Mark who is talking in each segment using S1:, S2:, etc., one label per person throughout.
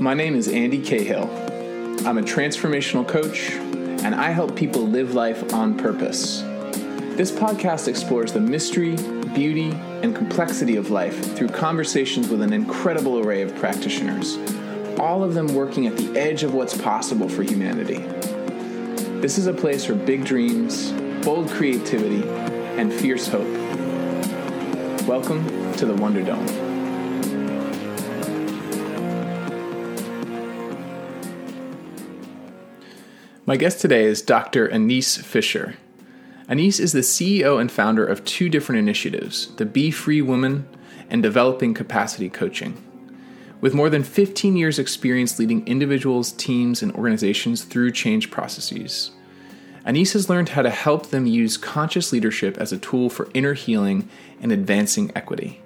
S1: My name is Andy Cahill. I'm a transformational coach, and I help people live life on purpose. This podcast explores the mystery, beauty, and complexity of life through conversations with an incredible array of practitioners, all of them working at the edge of what's possible for humanity. This is a place for big dreams, bold creativity, and fierce hope. Welcome to the Wonder Dome. My guest today is Dr. Annice Fisher. Annice is the CEO and founder of two different initiatives the BEE FREE Woman and Developing Capacity Coaching. With more than 15 years' experience leading individuals, teams, and organizations through change processes, Annice has learned how to help them use conscious leadership as a tool for inner healing and advancing equity.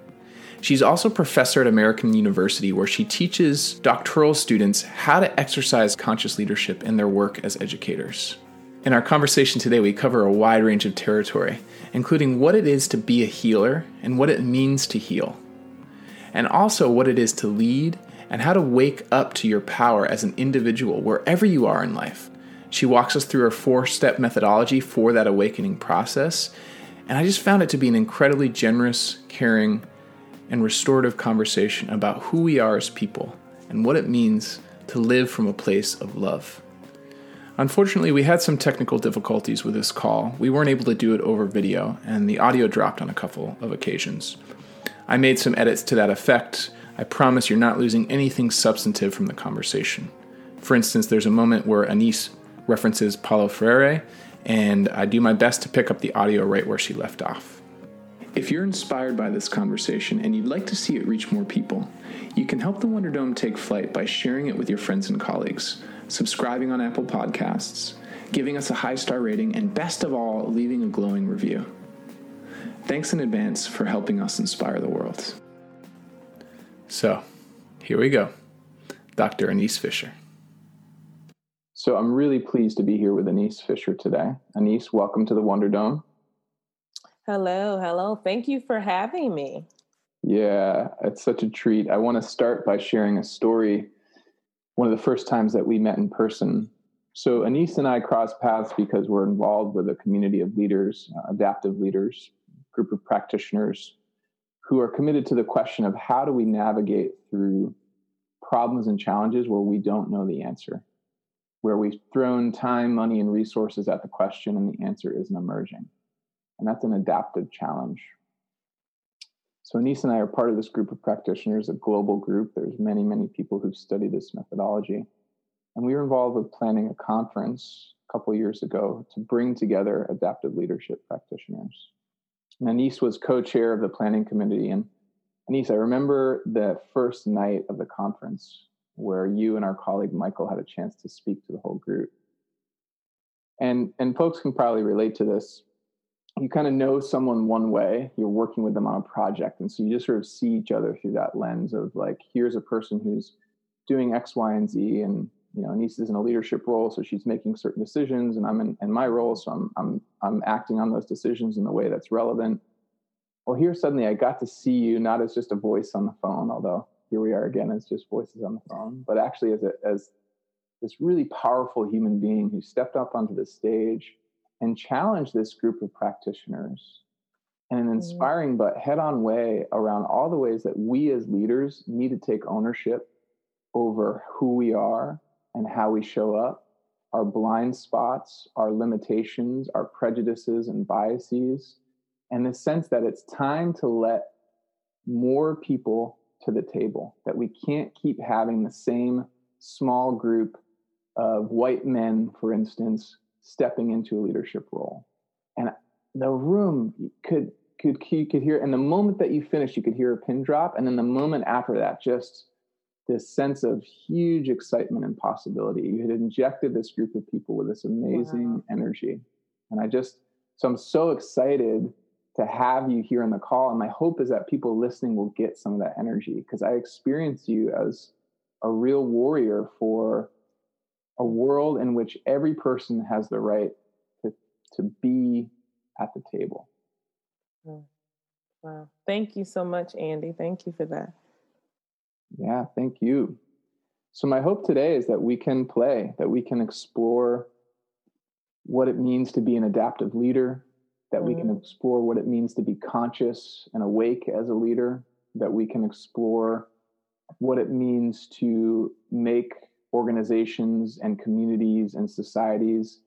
S1: She's also a professor at American University, where she teaches doctoral students how to exercise conscious leadership in their work as educators. In our conversation today, we cover a wide range of territory, including what it is to be a healer and what it means to heal, and also what it is to lead and how to wake up to your power as an individual wherever you are in life. She walks us through her four step methodology for that awakening process, and I just found it to be an incredibly generous, caring, and restorative conversation about who we are as people and what it means to live from a place of love. Unfortunately, we had some technical difficulties with this call. We weren't able to do it over video, and the audio dropped on a couple of occasions. I made some edits to that effect. I promise you're not losing anything substantive from the conversation. For instance, there's a moment where Annice references Paulo Freire, and I do my best to pick up the audio right where she left off. If you're inspired by this conversation and you'd like to see it reach more people, you can help the Wonder Dome take flight by sharing it with your friends and colleagues, subscribing on Apple Podcasts, giving us a high star rating, and best of all, leaving a glowing review. Thanks in advance for helping us inspire the world. So, here we go Dr. Annice Fisher. So, I'm really pleased to be here with Annice Fisher today. Annice, welcome to the Wonder Dome.
S2: Hello, hello. Thank you for having me.
S1: Yeah, it's such a treat. I want to start by sharing a story. One of the first times that we met in person. So, Annice and I crossed paths because we're involved with a community of leaders, uh, adaptive leaders, group of practitioners who are committed to the question of how do we navigate through problems and challenges where we don't know the answer, where we've thrown time, money, and resources at the question and the answer isn't emerging. And that's an adaptive challenge. So Annice and I are part of this group of practitioners, a global group. There's many, many people who've studied this methodology. And we were involved with planning a conference a couple years ago to bring together adaptive leadership practitioners. And Annice was co-chair of the planning committee. And Annice, I remember the first night of the conference where you and our colleague Michael had a chance to speak to the whole group. And, and folks can probably relate to this you kind of know someone one way you're working with them on a project and so you just sort of see each other through that lens of like here's a person who's doing x y and z and you know Annice is in a leadership role so she's making certain decisions and i'm in, in my role so I'm, I'm i'm acting on those decisions in the way that's relevant. Well here suddenly i got to see you not as just a voice on the phone although here we are again as just voices on the phone but actually as a, as this really powerful human being who stepped up onto the stage and challenge this group of practitioners in an mm-hmm. inspiring but head on way around all the ways that we as leaders need to take ownership over who we are and how we show up, our blind spots, our limitations, our prejudices and biases, and the sense that it's time to let more people to the table, that we can't keep having the same small group of white men, for instance, stepping into a leadership role. And the room could could you could hear and the moment that you finished you could hear a pin drop and then the moment after that just this sense of huge excitement and possibility you had injected this group of people with this amazing wow. energy and i just so i'm so excited to have you here on the call and my hope is that people listening will get some of that energy because i experience you as a real warrior for a world in which every person has the right to, to be at the table.
S2: Wow. Thank you so much, Andy. Thank you for that.
S1: Yeah, thank you. So, my hope today is that we can play, that we can explore what it means to be an adaptive leader, that mm-hmm. we can mm-hmm. explore what it means to be conscious and awake as a leader, that we can explore what it means to make organizations and communities and societies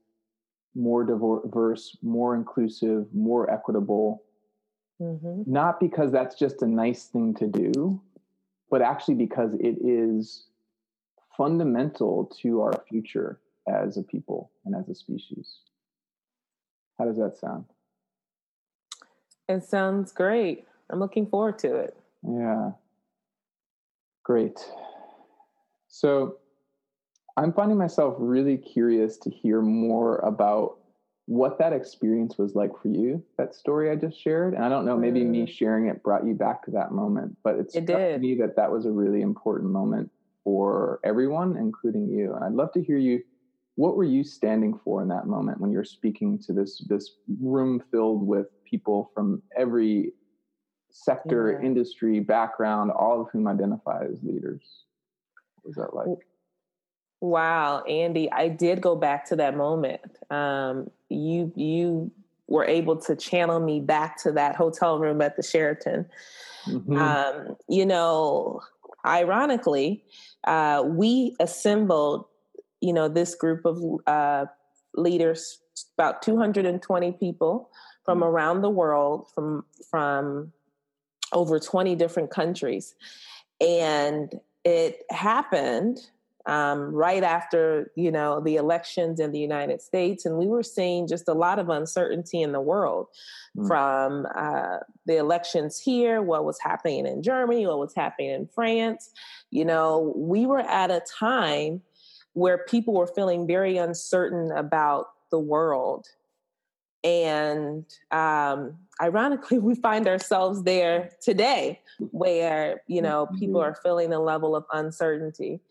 S1: more diverse, more inclusive, more equitable. Mm-hmm. Not because that's just a nice thing to do, but actually because it is fundamental to our future as a people and as a species. How does that sound?
S2: It sounds great. I'm looking forward to it.
S1: Yeah. Great. So I'm finding myself really curious to hear more about what that experience was like for you, that story I just shared. And I don't know, maybe mm. me sharing it brought you back to that moment, but it's it did. me that that was a really important moment for everyone, including you. And I'd love to hear you. What were you standing for in that moment when you're speaking to this this room filled with people from every sector, yeah. industry, background, all of whom identify as leaders? What was that like?
S2: Wow, Andy, I did go back to that moment. Um, you you were able to channel me back to that hotel room at the Sheraton. Mm-hmm. Um, you know, ironically, uh, we assembled, you know, this group of uh, leaders, about 220 people from mm-hmm. around the world, from from over 20 different countries, and it happened um, right after you know the elections in the United States, and we were seeing just a lot of uncertainty in the world mm. from uh, the elections here, what was happening in Germany, what was happening in France. You know, we were at a time where people were feeling very uncertain about the world. And um, ironically, we find ourselves there today where, you know, people mm-hmm. are feeling a level of uncertainty.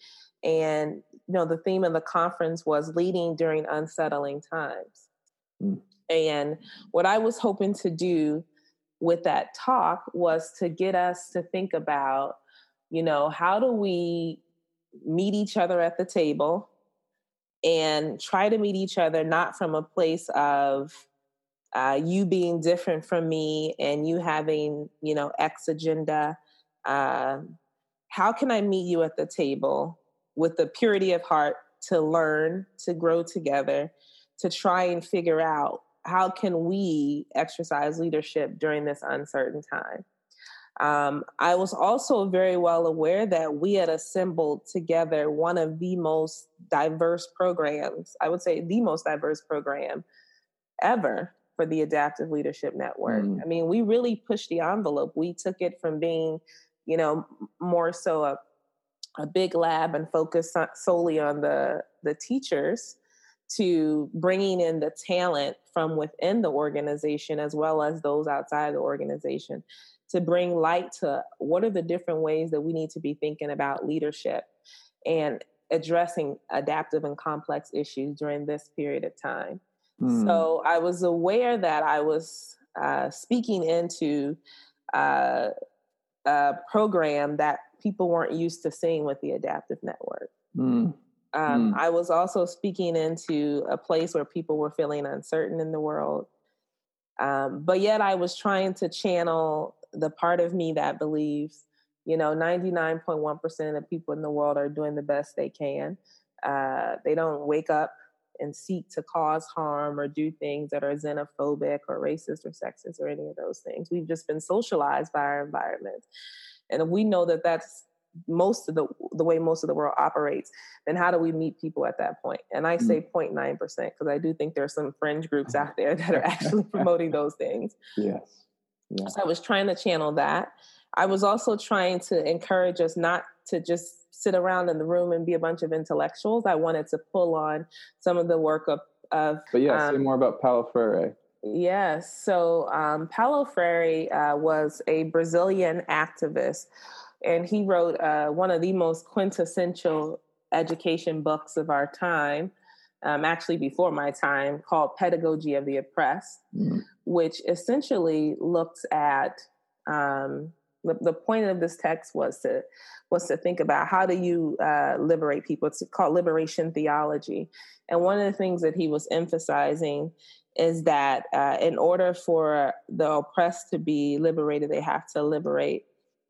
S2: And you know, the theme of the conference was leading during unsettling times. Mm. And what I was hoping to do with that talk was to get us to think about, you know, how do we meet each other at the table and try to meet each other not from a place of uh, you being different from me and you having, you know, X agenda. Uh, how can I meet you at the table with the purity of heart to learn, to grow together, to try and figure out how can we exercise leadership during this uncertain time. Um, I was also very well aware that we had assembled together one of the most diverse programs, I would say the most diverse program ever for the Adaptive Leadership Network. Mm. I mean, we really pushed the envelope. We took it from being, you know, more so a a big lab and focus solely on the the teachers to bringing in the talent from within the organization as well as those outside the organization to bring light to what are the different ways that we need to be thinking about leadership and addressing adaptive and complex issues during this period of time. Mm. So I was aware that I was uh, speaking into uh, a program that people weren't used to seeing with the adaptive network. Mm. Um, mm. I was also speaking into a place where people were feeling uncertain in the world. Um, but yet I was trying to channel the part of me that believes, you know, 99.1% of people in the world are doing the best they can. Uh, they don't wake up and seek to cause harm or do things that are xenophobic or racist or sexist or any of those things. We've just been socialized by our environment. And we know that that's most of the the way most of the world operates, then how do we meet people at that point? And I say 0.9% mm. because I do think there are some fringe groups out there that are actually promoting those things.
S1: Yes.
S2: So I was trying to channel that. I was also trying to encourage us not to just sit around in the room and be a bunch of intellectuals. I wanted to pull on some of the work of. of
S1: but yeah, um, say more about Paulo Freire.
S2: Yes. So um, Paulo Freire uh, was a Brazilian activist, and he wrote uh, one of the most quintessential education books of our time, um, actually before my time, called Pedagogy of the Oppressed, mm-hmm. which essentially looks at um, the, the point of this text was to was to think about how do you uh, liberate people. It's called liberation theology, and one of the things that he was emphasizing is that uh, in order for the oppressed to be liberated, they have to liberate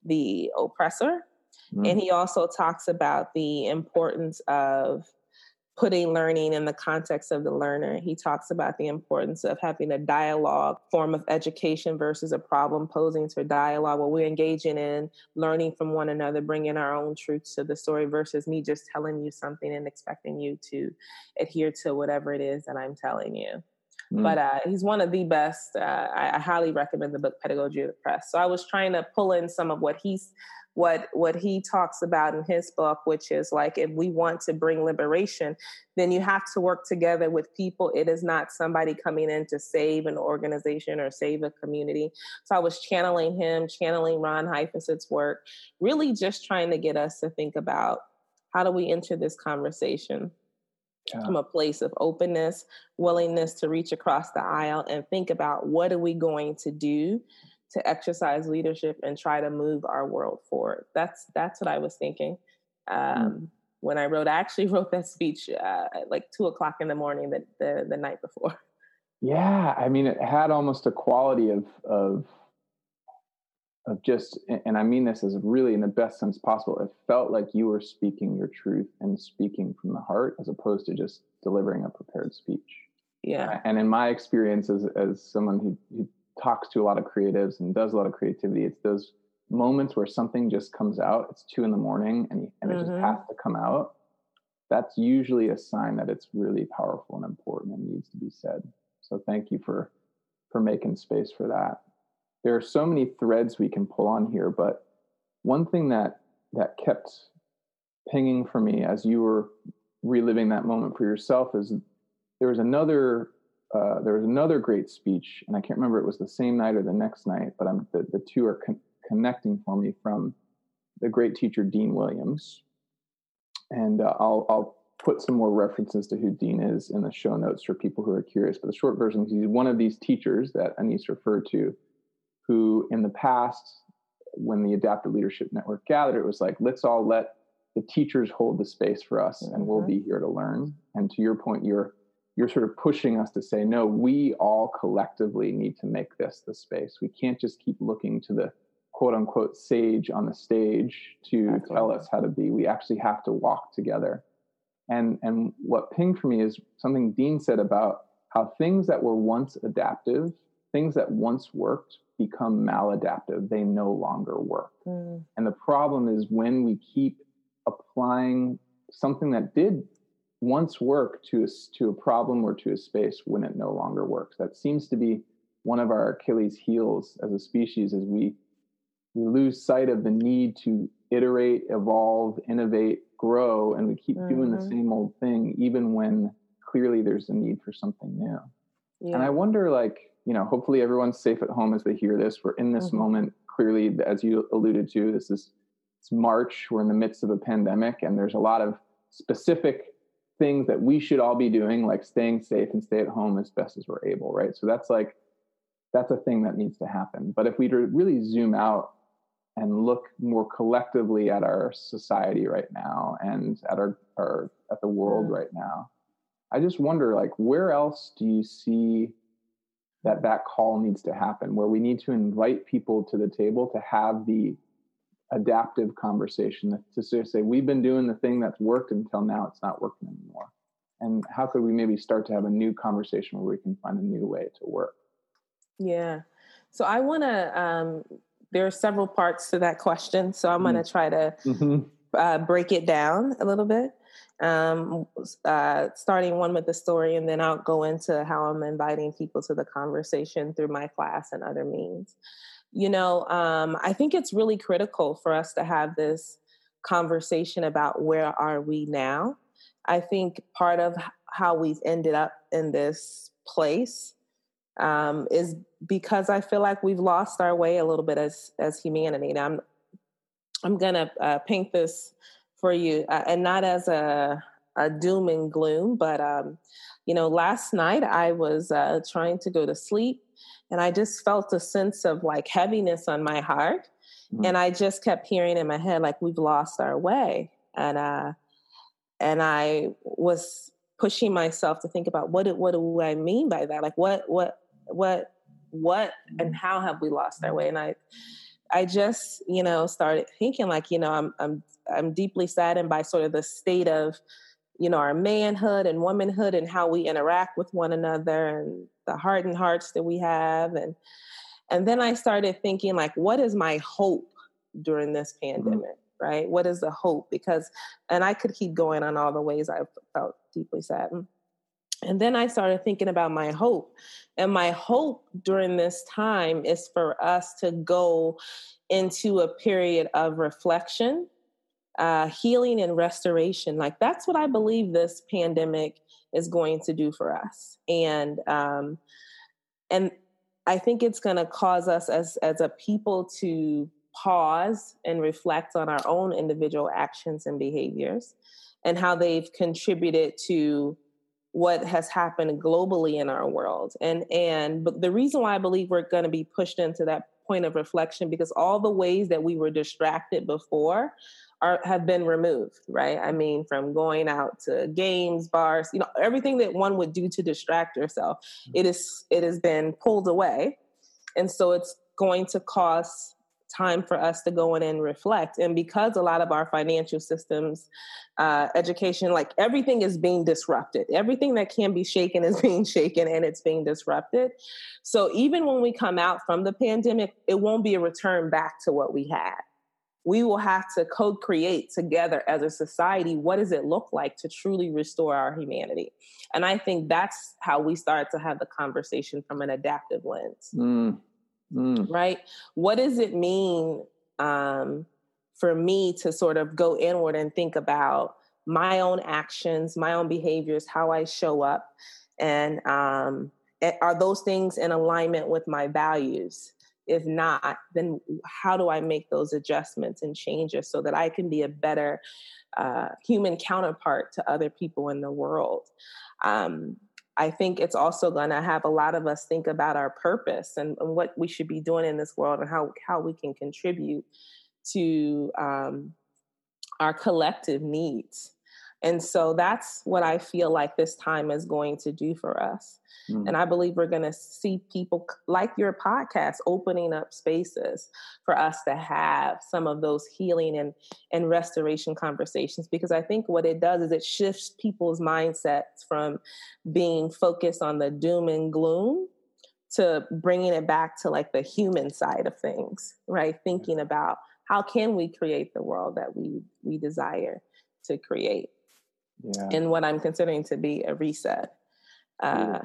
S2: the oppressor. Mm-hmm. And he also talks about the importance of putting learning in the context of the learner. He talks about the importance of having a dialogue form of education versus a problem posing to dialogue where we're engaging in learning from one another, bringing our own truths to the story versus me just telling you something and expecting you to adhere to whatever it is that I'm telling you. Mm. But uh, he's one of the best. Uh, I, I, highly recommend the book Pedagogy of the Oppressed. So I was trying to pull in some of what he's what what he talks about in his book, which is like if we want to bring liberation, then you have to work together with people. It is not somebody coming in to save an organization or save a community. So I was channeling him, channeling Ron Heifetz's work, really just trying to get us to think about how do we enter this conversation yeah. from a place of openness, willingness to reach across the aisle and think about what are we going to do to exercise leadership and try to move our world forward. That's that's what I was thinking um, mm. when I wrote. I actually wrote that speech uh, at like two o'clock in the morning the, the the night before.
S1: Yeah, I mean, it had almost a quality of of of just and i mean this as really in the best sense possible it felt like you were speaking your truth and speaking from the heart as opposed to just delivering a prepared speech.
S2: Yeah.
S1: And in my experience as, as someone who, who talks to a lot of creatives and does a lot of creativity it's those moments where something just comes out it's two in the morning and, and it mm-hmm. just has to come out that's usually a sign that it's really powerful and important and needs to be said. So thank you for for making space for that there are so many threads we can pull on here, but one thing that that kept pinging for me as you were reliving that moment for yourself is there was another uh, there was another great speech, and I can't remember it was the same night or the next night, but I'm, the, the two are con- connecting for me from the great teacher Dean Williams, and uh, I'll I'll put some more references to who Dean is in the show notes for people who are curious. But the short version, is he's one of these teachers that Annice referred to who in the past, when the Adaptive Leadership Network gathered, it was like, let's all let the teachers hold the space for us mm-hmm. and we'll mm-hmm. be here to learn. And to your point, you're you're sort of pushing us to say, no, we all collectively need to make this the space. We can't just keep looking to the quote unquote sage on the stage to That's tell us how to be. We actually have to walk together. And and what pinged for me is something Dean said about how things that were once adaptive, things that once worked, become maladaptive. They no longer work. Mm. And the problem is when we keep applying something that did once work to a, to a problem or to a space when it no longer works. That seems to be one of our Achilles heels as a species is we we lose sight of the need to iterate, evolve, innovate, grow, and we keep mm-hmm. doing the mm-hmm. same old thing even when clearly there's a need for something new. Yeah. And I wonder like you know, hopefully everyone's safe at home as they hear this. We're in this mm-hmm. moment. Clearly, as you alluded to, this is it's March. We're in the midst of a pandemic, and there's a lot of specific things that we should all be doing, like staying safe and stay at home as best as we're able, right? So that's like that's a thing that needs to happen. But if we really zoom out and look more collectively at our society right now and at our, our at the world mm-hmm. right now, I just wonder like where else do you see that that call needs to happen where we need to invite people to the table to have the adaptive conversation to say we've been doing the thing that's worked until now it's not working anymore and how could we maybe start to have a new conversation where we can find a new way to work
S2: yeah so i want to um, there are several parts to that question so i'm mm-hmm. going to try to mm-hmm. uh, break it down a little bit um, uh, starting one with the story, and then I'll go into how I'm inviting people to the conversation through my class and other means. You know, um, I think it's really critical for us to have this conversation about where are we now. I think part of how we've ended up in this place um, is because I feel like we've lost our way a little bit as as humanity. Now, I'm I'm gonna uh, paint this for you, uh, and not as a, a doom and gloom, but um, you know, last night I was uh, trying to go to sleep, and I just felt a sense of like heaviness on my heart. Mm-hmm. And I just kept hearing in my head, like, we've lost our way. And, uh, and I was pushing myself to think about what, what do I mean by that? Like, what, what, what, what, and how have we lost our way? And I, I just, you know, started thinking like, you know, I'm, I'm, I'm deeply saddened by sort of the state of, you know, our manhood and womanhood and how we interact with one another and the hardened hearts that we have. And, and then I started thinking like, what is my hope during this mm-hmm. pandemic? Mm-hmm. Right? What is the hope? Because, and I could keep going on all the ways I felt deeply saddened. And then I started thinking about my hope. And my hope during this time is for us to go into a period of reflection uh, healing and restoration. Like that's what I believe this pandemic is going to do for us, and um, and I think it's going to cause us as as a people to pause and reflect on our own individual actions and behaviors, and how they've contributed to what has happened globally in our world. And and but the reason why I believe we're going to be pushed into that point of reflection because all the ways that we were distracted before are have been removed, right? I mean, from going out to games, bars, you know, everything that one would do to distract yourself, mm-hmm. it is it has been pulled away. And so it's going to cost time for us to go in and reflect. And because a lot of our financial systems, uh, education, like everything is being disrupted. Everything that can be shaken is being shaken and it's being disrupted. So even when we come out from the pandemic, it won't be a return back to what we had we will have to co-create together as a society what does it look like to truly restore our humanity and i think that's how we start to have the conversation from an adaptive lens mm. Mm. right what does it mean um, for me to sort of go inward and think about my own actions my own behaviors how i show up and um, are those things in alignment with my values if not, then how do I make those adjustments and changes so that I can be a better uh, human counterpart to other people in the world? Um, I think it's also going to have a lot of us think about our purpose and, and, what we should be doing in this world and how how we can contribute to um, our collective needs. And so that's what I feel like this time is going to do for us. Mm. And I believe we're going to see people like your podcast opening up spaces for us to have some of those healing and, and restoration conversations. Because I think what it does is it shifts people's mindsets from being focused on the doom and gloom to bringing it back to like the human side of things, right? Thinking about how can we create the world that we we desire to create yeah. and what I'm considering to be a reset. Uh,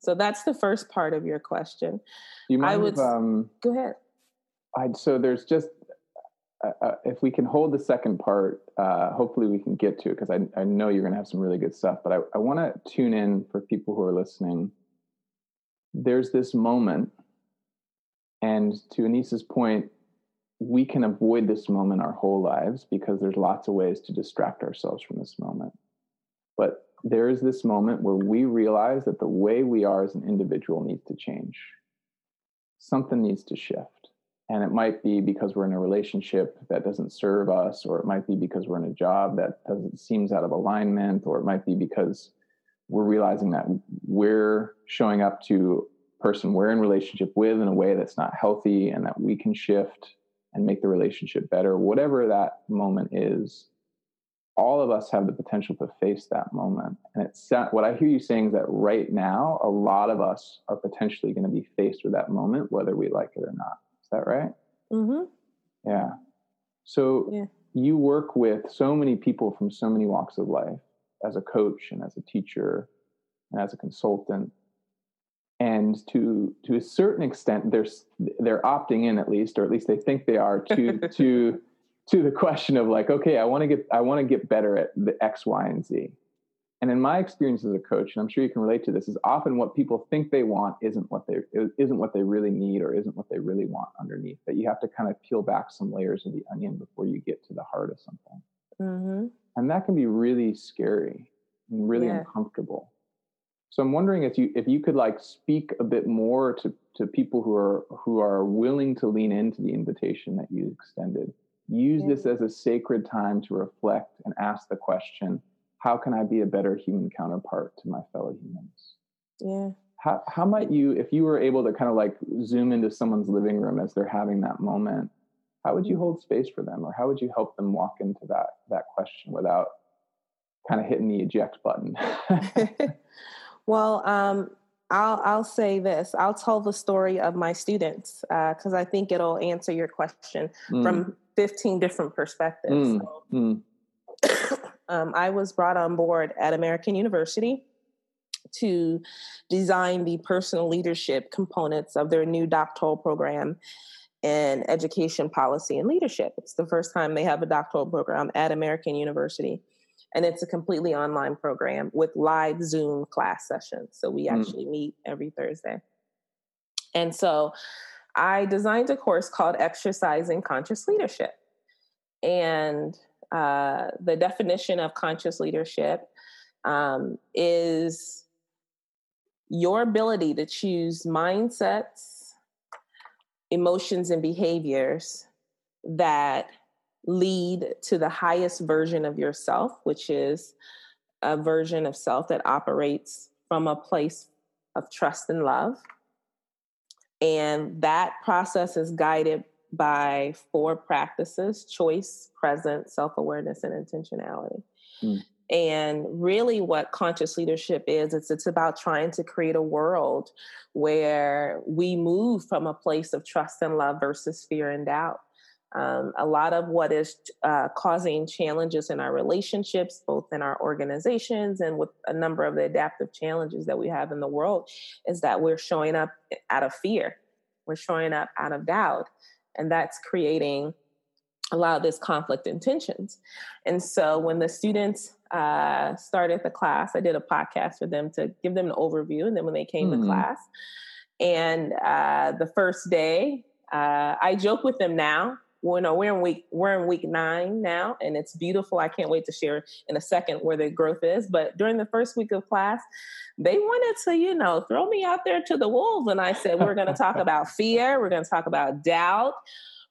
S2: so that's the first part of your question.
S1: You mind I would if, um,
S2: go ahead.
S1: i so there's just uh, uh, if we can hold the second part, uh, hopefully we can get to it because I, I know you're going to have some really good stuff. But I, I want to tune in for people who are listening. There's this moment, and to Annice's point, we can avoid this moment our whole lives because there's lots of ways to distract ourselves from this moment. But there is this moment where we realize that the way we are as an individual needs to change. Something needs to shift. And it might be because we're in a relationship that doesn't serve us, or it might be because we're in a job that doesn't seems out of alignment, or it might be because we're realizing that we're showing up to person we're in relationship with in a way that's not healthy and that we can shift and make the relationship better. Whatever that moment is, all of us have the potential to face that moment. And it's what I hear you saying is that right now, a lot of us are potentially going to be faced with that moment, whether we like it or not. Is that right? Mm-hmm. Yeah. So yeah. you work with so many people from so many walks of life as a coach and as a teacher and as a consultant. And to to a certain extent, they're they're opting in at least, or at least they think they are to to to the question of like, okay, I want to get I want to get better at the X, Y, and Z. And in my experience as a coach, and I'm sure you can relate to this, is often what people think they want isn't what they isn't what they really need or isn't what they really want underneath. That you have to kind of peel back some layers of the onion before you get to the heart of something. Mm-hmm. And that can be really scary and really yeah. uncomfortable. So I'm wondering if you if you could like speak a bit more to to people who are who are willing to lean into the invitation that you extended. Use yeah. this as a sacred time to reflect and ask the question, how can I be a better human counterpart to my fellow humans?
S2: Yeah.
S1: How how might you if you were able to kind of like zoom into someone's living room as they're having that moment, how would you hold space for them or how would you help them walk into that that question without kind of hitting the eject button?
S2: well, um, I'll I'll say this. I'll tell the story of my students because uh, I think it'll answer your question mm. from 15 different perspectives. Mm. So, mm. um, I was brought on board at American University to design the personal leadership components of their new doctoral program in education policy and leadership. It's the first time they have a doctoral program at American University and it's a completely online program with live Zoom class sessions. So we mm. actually mm. meet every Thursday. And so I designed a course called Exercising Conscious Leadership. And uh, the definition of conscious leadership um, is your ability to choose mindsets, emotions, and behaviors that lead to the highest version of yourself, which is a version of self that operates from a place of trust and love. And that process is guided by four practices choice, presence, self awareness, and intentionality. Mm. And really, what conscious leadership is, it's, it's about trying to create a world where we move from a place of trust and love versus fear and doubt. Um, a lot of what is uh, causing challenges in our relationships, both in our organizations and with a number of the adaptive challenges that we have in the world, is that we're showing up out of fear. We're showing up out of doubt. And that's creating a lot of this conflict and tensions. And so when the students uh, started the class, I did a podcast for them to give them an overview. And then when they came mm. to hmm. class, and uh, the first day, uh, I joke with them now well, no, we're in week we're in week nine now, and it's beautiful. I can't wait to share in a second where the growth is. But during the first week of class, they wanted to, you know, throw me out there to the wolves, and I said we're going to talk about fear, we're going to talk about doubt,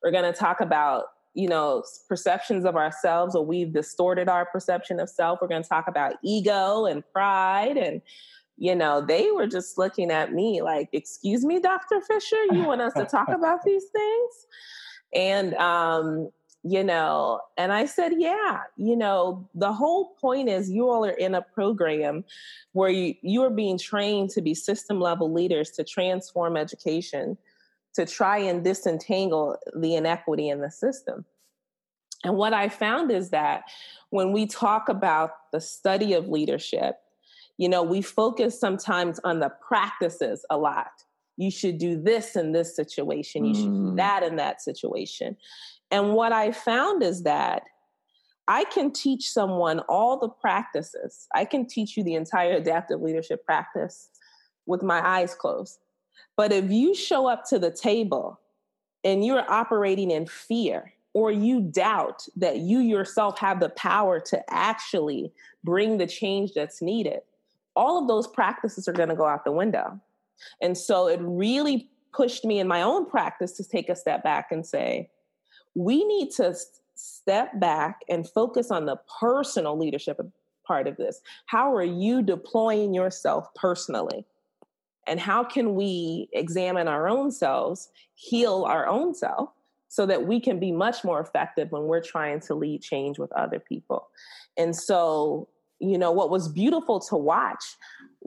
S2: we're going to talk about you know perceptions of ourselves, or we've distorted our perception of self. We're going to talk about ego and pride and you know, they were just looking at me like, excuse me, Dr. Fisher, you want us to talk about these things? And, um, you know, and I said, yeah, you know, the whole point is you all are in a program where you, you are being trained to be system level leaders to transform education, to try and disentangle the inequity in the system. And what I found is that when we talk about the study of leadership, you know, we focus sometimes on the practices a lot you should do this in this situation you should do mm. that in that situation. And what i found is that i can teach someone all the practices. I can teach you the entire adaptive leadership practice with my eyes closed. But if you show up to the table and you're operating in fear or you doubt that you yourself have the power to actually bring the change that's needed all of those practices are going to go out the window and so it really pushed me in my own practice to take a step back and say, we need to step back and focus on the personal leadership part of this. How are you deploying yourself personally? And how can we examine our own selves, heal our own self, so that we can be much more effective when we're trying to lead change with other people? And so, you know, what was beautiful to watch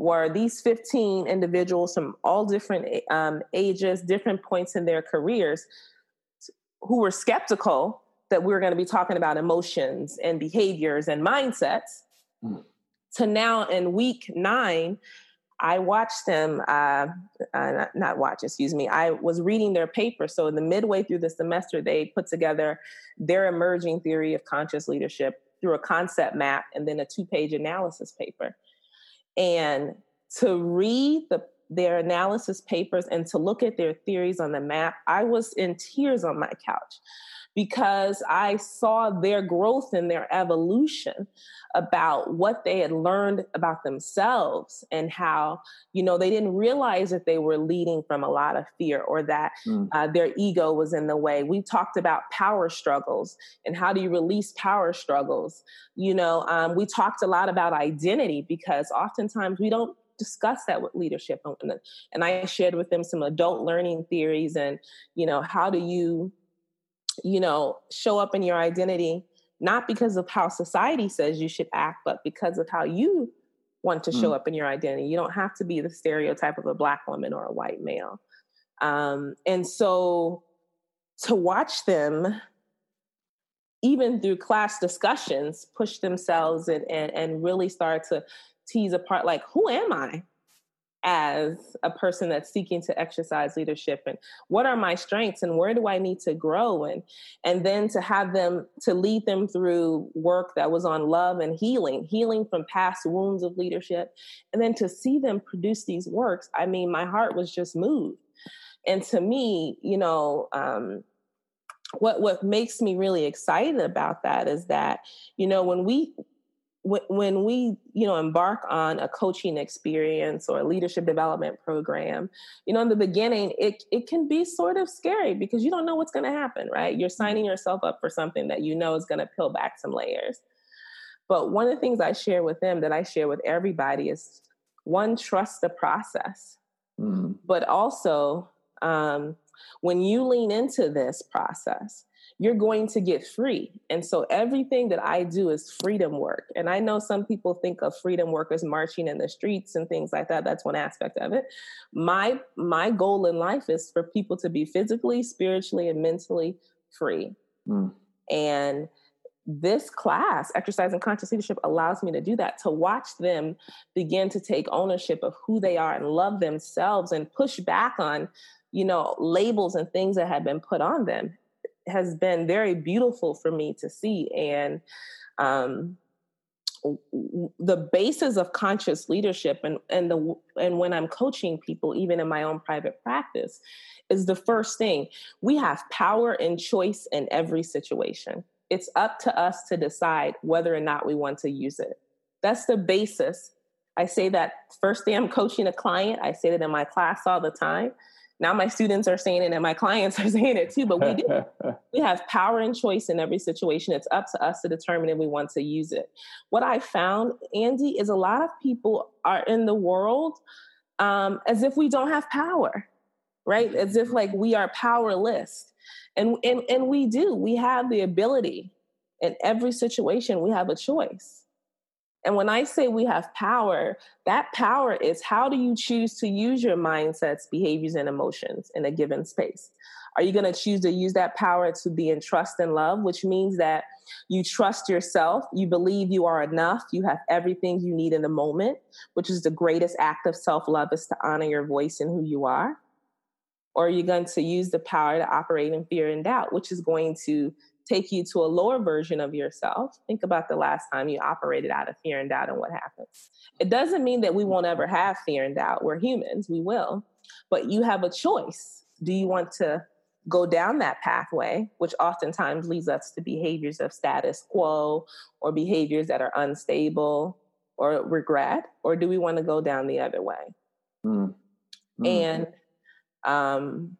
S2: were these 15 individuals from all different um, ages, different points in their careers, who were skeptical that we were going to be talking about emotions and behaviors and mindsets. Mm. To now in week nine, I watched them, uh, uh, not, not watch, excuse me. I was reading their paper. So, in the midway through the semester, they put together their emerging theory of conscious leadership through a concept map and then a two page analysis paper. And to read the their analysis papers and to look at their theories on the map, I was in tears on my couch because I saw their growth and their evolution about what they had learned about themselves and how, you know, they didn't realize that they were leading from a lot of fear or that mm. uh, their ego was in the way. We talked about power struggles and how do you release power struggles. You know, um, we talked a lot about identity because oftentimes we don't discuss that with leadership and i shared with them some adult learning theories and you know how do you you know show up in your identity not because of how society says you should act, but because of how you want to show mm. up in your identity. You don't have to be the stereotype of a black woman or a white male. Um, and so to watch them, even through class discussions, push themselves and, and, and really start to tease apart like, who am I? as a person that's seeking to exercise leadership? And what are my strengths? And where do i need to grow? And and then to have them to lead them through work that was on love and healing healing from past wounds of leadership. And then to see them produce these works i mean my heart was just moved. And to me you know um, what what makes me really excited about that is that you know when we when we you know embark on a coaching experience or a leadership development program you know in the beginning it it can be sort of scary because you don't know what's going to happen right you're mm-hmm. signing yourself up for something that you know is going to peel back some layers but one of the things i share with them that i share with everybody is one trust the process mm-hmm. but also um, when you lean into this process you're going to get free. And so everything that I do is freedom work. And I know some people think of freedom work as marching in the streets and things like that. That's one aspect of it. My my goal in life is for people to be physically, spiritually, and mentally free. Mm. And this class, Exercising Conscious Leadership, allows me to do that, to watch them begin to take ownership of who they are and love themselves and push back on, you know, labels and things that have been put on them has been very beautiful for me to see. And um, the basis of conscious leadership and and the and when I'm coaching people, even in my own private practice, is the first thing. We have power and choice in every situation. It's up to us to decide whether or not we want to use it. That's the basis. I say that first day I'm coaching a client. I say that in my class all the time now my students are saying it and my clients are saying it too but we do. We have power and choice in every situation. It's up to us to determine if we want to use it. What i found andy is a lot of people are in the world um, as if we don't have power right? As if like we are powerless. And and and we do. We have the ability in every situation. We have a choice and when I say we have power, that power is how do you choose to use your mindsets, behaviors, and emotions in a given space? Are you going to choose to use that power to be in trust and love, which means that you trust yourself, you believe you are enough, you have everything you need in the moment, which is the greatest act of self love is to honor your voice and who you are? Or are you going to use the power to operate in fear and doubt, which is going to take you to a lower version of yourself. Think about the last time you operated out of fear and doubt and what happens. It doesn't mean that we won't ever have fear and doubt. We're humans, we will. But you have a choice. Do you want to go down that pathway, which oftentimes leads us to behaviors of status quo or behaviors that are unstable or regret? Or do we want to go down the other way? Mm. Mm. And um,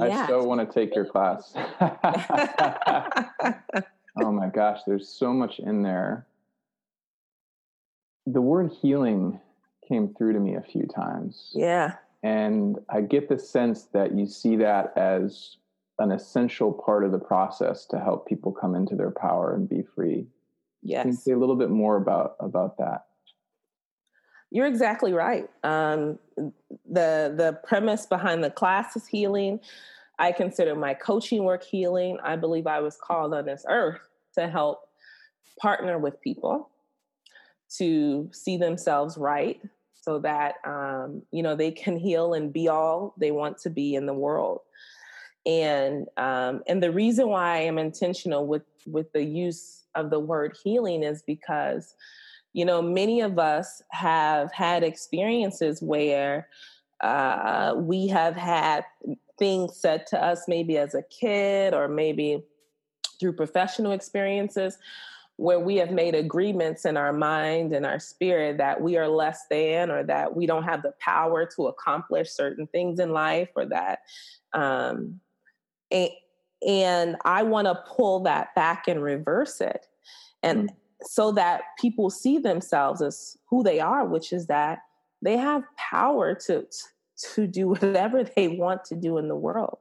S1: I so want to take your class. oh my gosh, there's so much in there. The word healing came through to me a few times.
S2: Yeah.
S1: And I get the sense that you see that as an essential part of the process to help people come into their power and be free.
S2: Yes.
S1: Can you say a little bit more about about that?
S2: You're exactly right. Um, the the premise behind the class is healing. I consider my coaching work healing. I believe I was called on this earth to help partner with people to see themselves right so that um, you know they can heal and be all they want to be in the world and um, and the reason why i am intentional with with the use of the word healing is because you know, many of us have had experiences where uh, we have had things said to us maybe as a kid or maybe through professional experiences where we have made agreements in our mind and our spirit that we are less than or that we don't have the power to accomplish certain things in life or that um and, and i want to pull that back and reverse it and mm. So that people see themselves as who they are which is that they have power to to do whatever they want to do in the world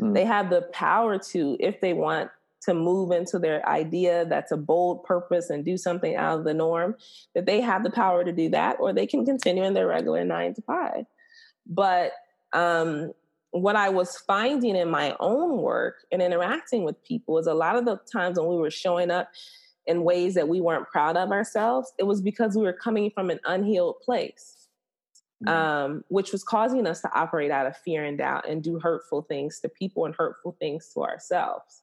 S2: mm. they have the power to if they want to move into their idea that's a bold purpose and do something out of the norm, that they have the power to do that, or they can continue in their regular nine to five. But um, what I was finding in my own work and interacting with people is a lot of the times when we were showing up in ways that we weren't proud of ourselves, it was because we were coming from an unhealed place. Mm-hmm. Um, which was causing us to operate out of fear and doubt and do hurtful things to people and hurtful things to ourselves.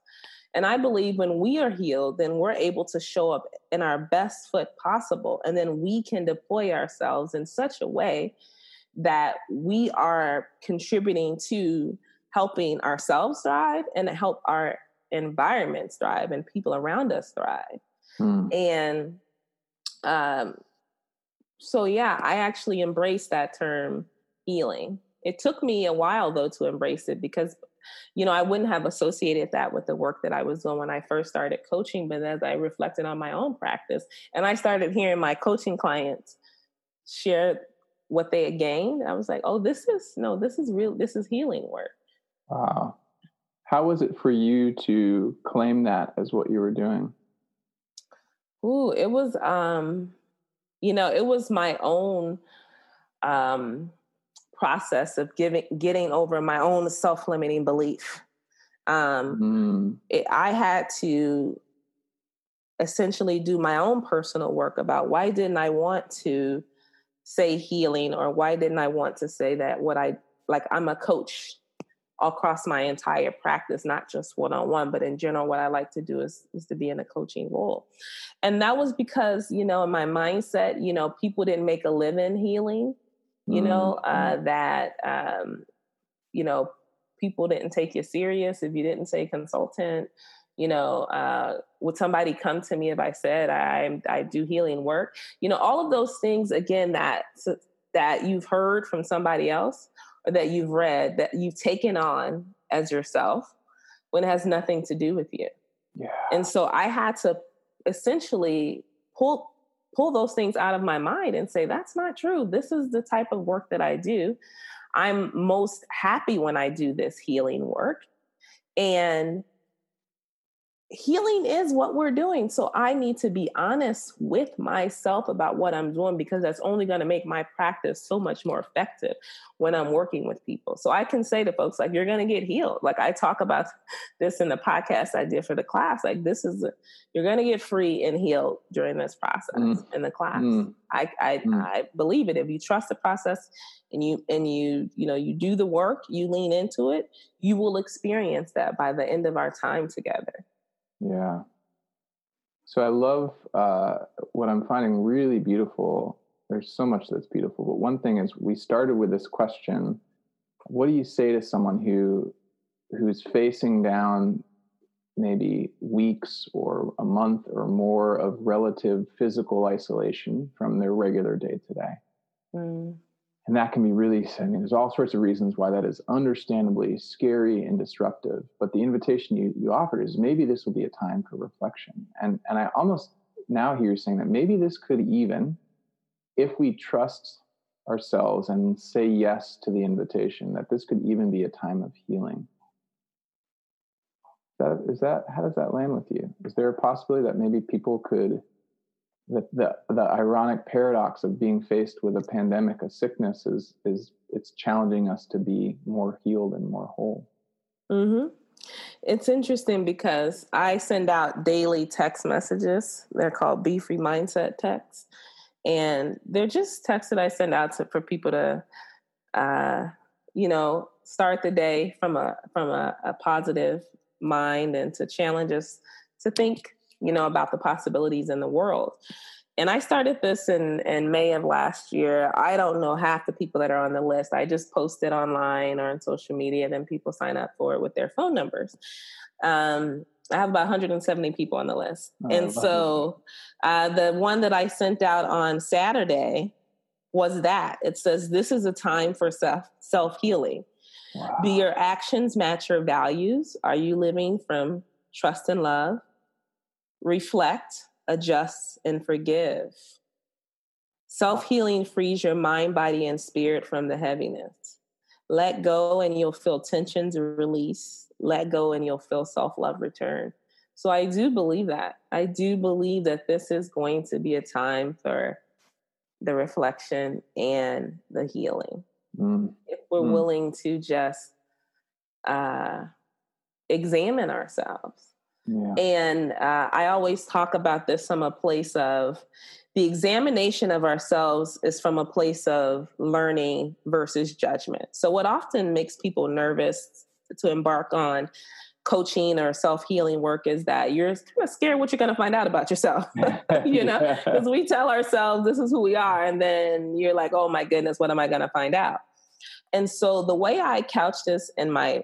S2: And I believe when we are healed, then we're able to show up in our best foot possible. And then we can deploy ourselves in such a way that we are contributing to helping ourselves thrive and help our environments thrive and people around us thrive. Hmm. And um, so, yeah, I actually embraced that term healing. It took me a while, though, to embrace it because you know, I wouldn't have associated that with the work that I was doing when I first started coaching. But as I reflected on my own practice and I started hearing my coaching clients share what they had gained, I was like, oh, this is no, this is real, this is healing work.
S1: Wow. How was it for you to claim that as what you were doing?
S2: Ooh, it was um, you know, it was my own um process of giving getting over my own self-limiting belief um, mm. it, i had to essentially do my own personal work about why didn't i want to say healing or why didn't i want to say that what i like i'm a coach across my entire practice not just one-on-one but in general what i like to do is is to be in a coaching role and that was because you know in my mindset you know people didn't make a living healing you know, mm-hmm. uh, that, um, you know, people didn't take you serious if you didn't say consultant. You know, uh, would somebody come to me if I said I I do healing work? You know, all of those things again that that you've heard from somebody else that you've read that you've taken on as yourself when it has nothing to do with you. Yeah. And so I had to essentially pull pull those things out of my mind and say, that's not true. This is the type of work that I do. I'm most happy when I do this healing work. And healing is what we're doing. So I need to be honest with myself about what I'm doing because that's only going to make my practice so much more effective when I'm working with people. So I can say to folks, like, you're going to get healed. Like I talk about this in the podcast I did for the class. Like, this is, a, you're going to get free and healed during this process mm. in the class. Mm. I, I, mm. I believe it. If you trust the process and you, and you, you know, you do the work, you lean into it, you will experience that by the end of our time together.
S1: Yeah. So I love uh, what I'm finding really beautiful. There's so much that's beautiful, but one thing is we started with this question: What do you say to someone who who's facing down maybe weeks or a month or more of relative physical isolation from their regular day to day? And that can be really, I mean, there's all sorts of reasons why that is understandably scary and disruptive. But the invitation you, you offered is maybe this will be a time for reflection. And, and I almost now hear you saying that maybe this could even, if we trust ourselves and say yes to the invitation, that this could even be a time of healing. That, is that how does that land with you? Is there a possibility that maybe people could the, the, the ironic paradox of being faced with a pandemic, a sickness, is is it's challenging us to be more healed and more whole.
S2: Mm-hmm. It's interesting because I send out daily text messages. They're called Be Free Mindset texts, and they're just texts that I send out to for people to, uh, you know, start the day from a from a, a positive mind and to challenge us to think you know, about the possibilities in the world. and I started this in in May of last year. I don't know half the people that are on the list. I just post it online or on social media, and then people sign up for it with their phone numbers. Um, I have about 170 people on the list, oh, and so uh, the one that I sent out on Saturday was that it says this is a time for self self healing. Wow. Do your actions match your values? Are you living from trust and love? Reflect adjust, and forgive. Self healing frees your mind, body, and spirit from the heaviness. Let go and you'll feel tensions release. Let go and you'll feel self love return. So I do believe that. I do believe that this is going to be a time for the reflection and the healing. Mm. If we're mm. willing to just uh, examine ourselves yeah. And uh, I always talk about this from a place of the examination of ourselves is from a place of learning versus judgment. So, what often makes people nervous to embark on coaching or self healing work is that you're kind of scared what you're going to find out about yourself. you know, because we tell ourselves this is who we are, and then you're like, oh my goodness, what am I going to find out? And so, the way I couch this in my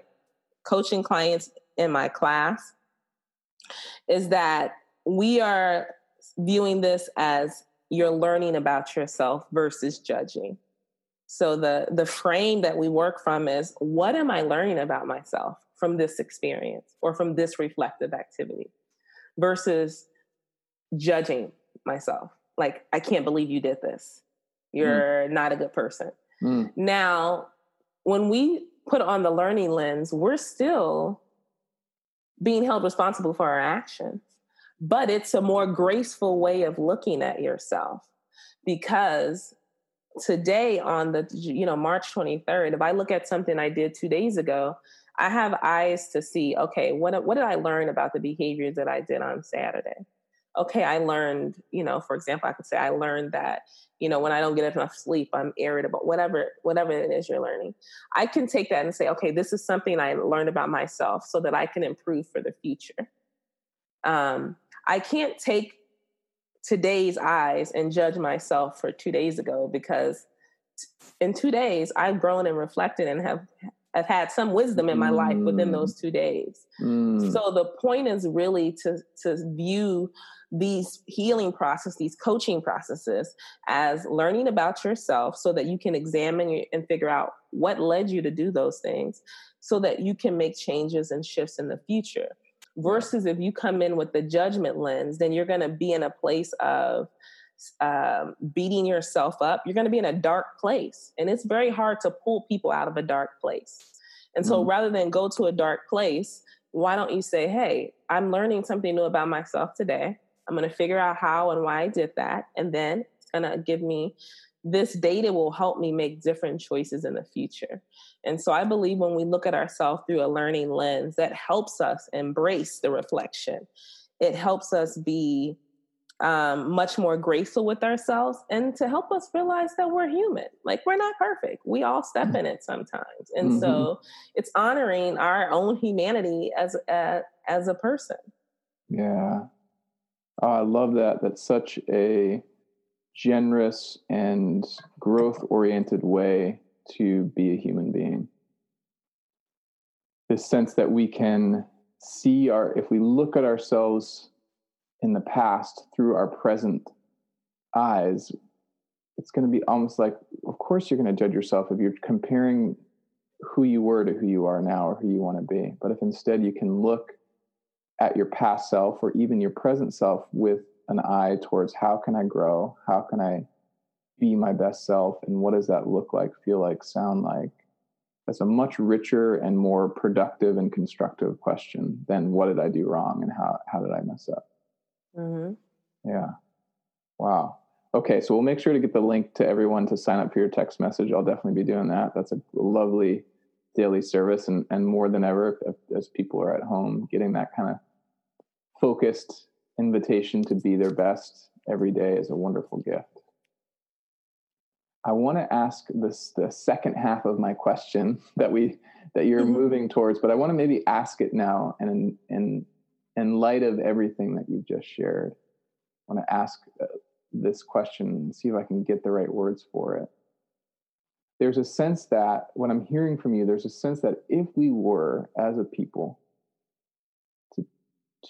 S2: coaching clients in my class is that we are viewing this as you're learning about yourself versus judging. So the the frame that we work from is what am I learning about myself from this experience or from this reflective activity versus judging myself. Like I can't believe you did this. You're mm. not a good person. Mm. Now, when we put on the learning lens, we're still being held responsible for our actions. But it's a more graceful way of looking at yourself because today on the you know March 23rd if I look at something I did 2 days ago I have eyes to see okay what what did I learn about the behaviors that I did on Saturday okay I learned you know for example I could say I learned that you know when i don't get enough sleep i'm irritable whatever whatever it is you're learning i can take that and say okay this is something i learned about myself so that i can improve for the future um, i can't take today's eyes and judge myself for two days ago because in two days i've grown and reflected and have have had some wisdom in my mm. life within those two days mm. so the point is really to to view these healing processes, these coaching processes, as learning about yourself so that you can examine and figure out what led you to do those things so that you can make changes and shifts in the future. Versus if you come in with the judgment lens, then you're going to be in a place of um, beating yourself up. You're going to be in a dark place. And it's very hard to pull people out of a dark place. And so mm rather than go to a dark place, why don't you say, hey, I'm learning something new about myself today. I'm going to figure out how and why I did that. And then it's going to give me this data will help me make different choices in the future. And so I believe when we look at ourselves through a learning lens, that helps us embrace the reflection. It helps us be um, much more graceful with ourselves and to help us realize that we're human. Like we're not perfect. We all step in it sometimes. And mm-hmm. so it's honoring our own humanity as a, as a person.
S1: Yeah. Oh, I love that. That's such a generous and growth oriented way to be a human being. This sense that we can see our, if we look at ourselves in the past through our present eyes, it's going to be almost like, of course, you're going to judge yourself if you're comparing who you were to who you are now or who you want to be. But if instead you can look at your past self or even your present self with an eye towards how can I grow? How can I be my best self? And what does that look like, feel like, sound like? That's a much richer and more productive and constructive question than what did I do wrong and how, how did I mess up? Mm-hmm. Yeah. Wow. Okay, so we'll make sure to get the link to everyone to sign up for your text message. I'll definitely be doing that. That's a lovely daily service, and, and more than ever, as people are at home, getting that kind of focused invitation to be their best every day is a wonderful gift. I want to ask this the second half of my question that we that you're mm-hmm. moving towards, but I want to maybe ask it now, and in in in light of everything that you've just shared, I want to ask uh, this question and see if I can get the right words for it. There's a sense that what I'm hearing from you, there's a sense that if we were as a people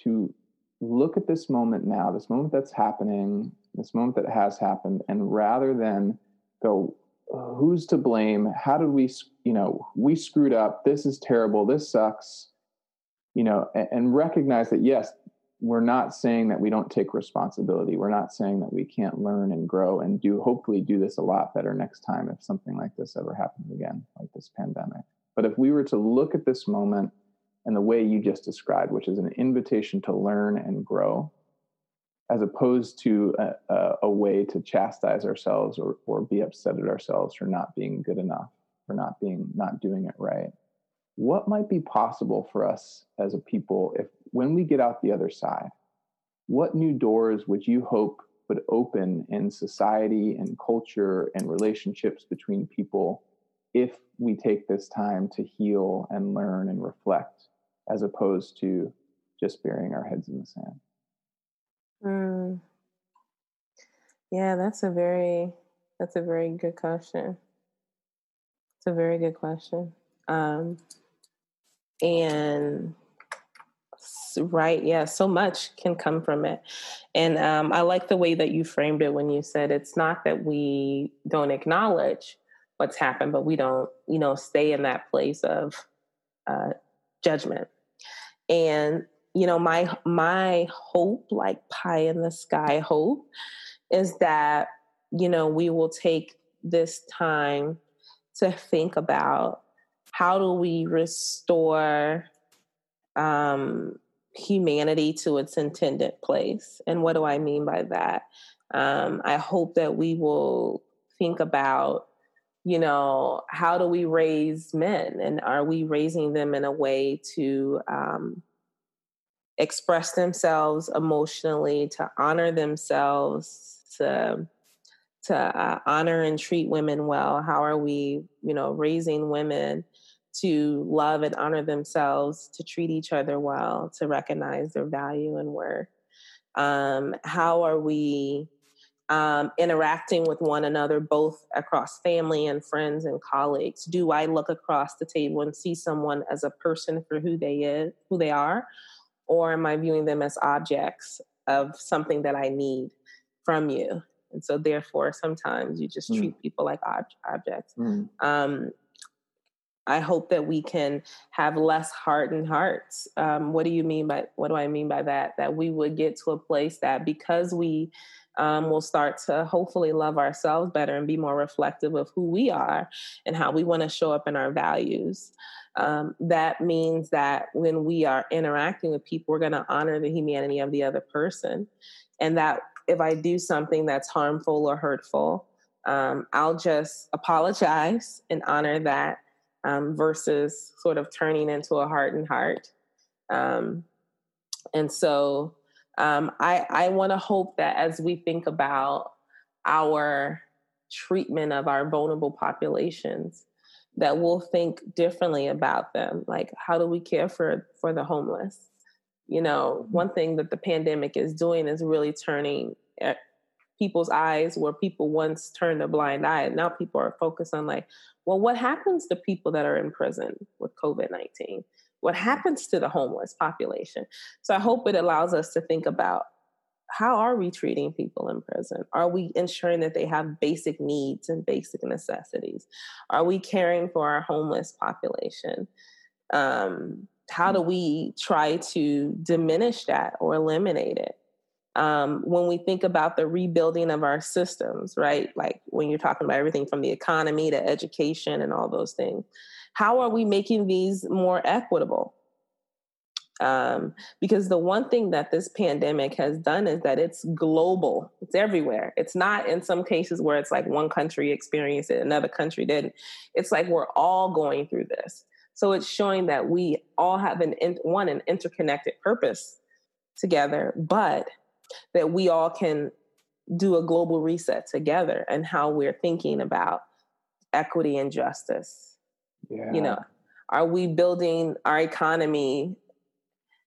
S1: to look at this moment now, this moment that's happening, this moment that has happened, and rather than go, who's to blame? How did we, you know, we screwed up. This is terrible. This sucks. You know, and, and recognize that yes, we're not saying that we don't take responsibility. We're not saying that we can't learn and grow and do hopefully do this a lot better next time if something like this ever happens again, like this pandemic. But if we were to look at this moment and the way you just described, which is an invitation to learn and grow, as opposed to a, a, a way to chastise ourselves or, or be upset at ourselves for not being good enough, for not being not doing it right. What might be possible for us as a people if when we get out the other side, what new doors would you hope would open in society and culture and relationships between people if we take this time to heal and learn and reflect as opposed to just burying our heads in the sand?
S2: Mm. Yeah, that's a very that's a very good question. It's a very good question. Um, and right, yeah, so much can come from it. And um, I like the way that you framed it when you said it's not that we don't acknowledge what's happened, but we don't, you know, stay in that place of uh, judgment. And you know my my hope like pie in the sky hope is that you know we will take this time to think about how do we restore um, humanity to its intended place. And what do i mean by that? Um, i hope that we will think about you know how do we raise men and are we raising them in a way to um, express themselves emotionally, to honor themselves, to to uh, honor and treat women well. How are we, you know, raising women to love and honor themselves, to treat each other well, to recognize their value and worth? Um, how are we um, interacting with one another, both across family and friends and colleagues? Do I look across the table and see someone as a person for who they is, who they are, or am I viewing them as objects of something that I need from you? And so, therefore, sometimes you just mm. treat people like ob- objects. Mm. Um, I hope that we can have less hardened hearts. Um, what do you mean by what do I mean by that? That we would get to a place that because we um, will start to hopefully love ourselves better and be more reflective of who we are and how we want to show up in our values um, that means that when we are interacting with people, we're going to honor the humanity of the other person. And that if I do something that's harmful or hurtful, um, I'll just apologize and honor that um, versus sort of turning into a hardened heart. Um, and so um, I, I want to hope that as we think about our treatment of our vulnerable populations, that we'll think differently about them. Like how do we care for for the homeless? You know one thing that the pandemic is doing is really turning people's eyes where people once turned a blind eye now people are focused on like well what happens to people that are in prison with covid-19 what happens to the homeless population so i hope it allows us to think about how are we treating people in prison? Are we ensuring that they have basic needs and basic necessities? Are we caring for our homeless population? Um, how do we try to diminish that or eliminate it? Um, when we think about the rebuilding of our systems, right? Like when you're talking about everything from the economy to education and all those things, how are we making these more equitable? Um, because the one thing that this pandemic has done is that it's global, it's everywhere. It's not in some cases where it's like one country experienced it, another country didn't. It's like we're all going through this. So it's showing that we all have an one an interconnected purpose together, but that we all can do a global reset together and how we're thinking about equity and justice. Yeah. You know, are we building our economy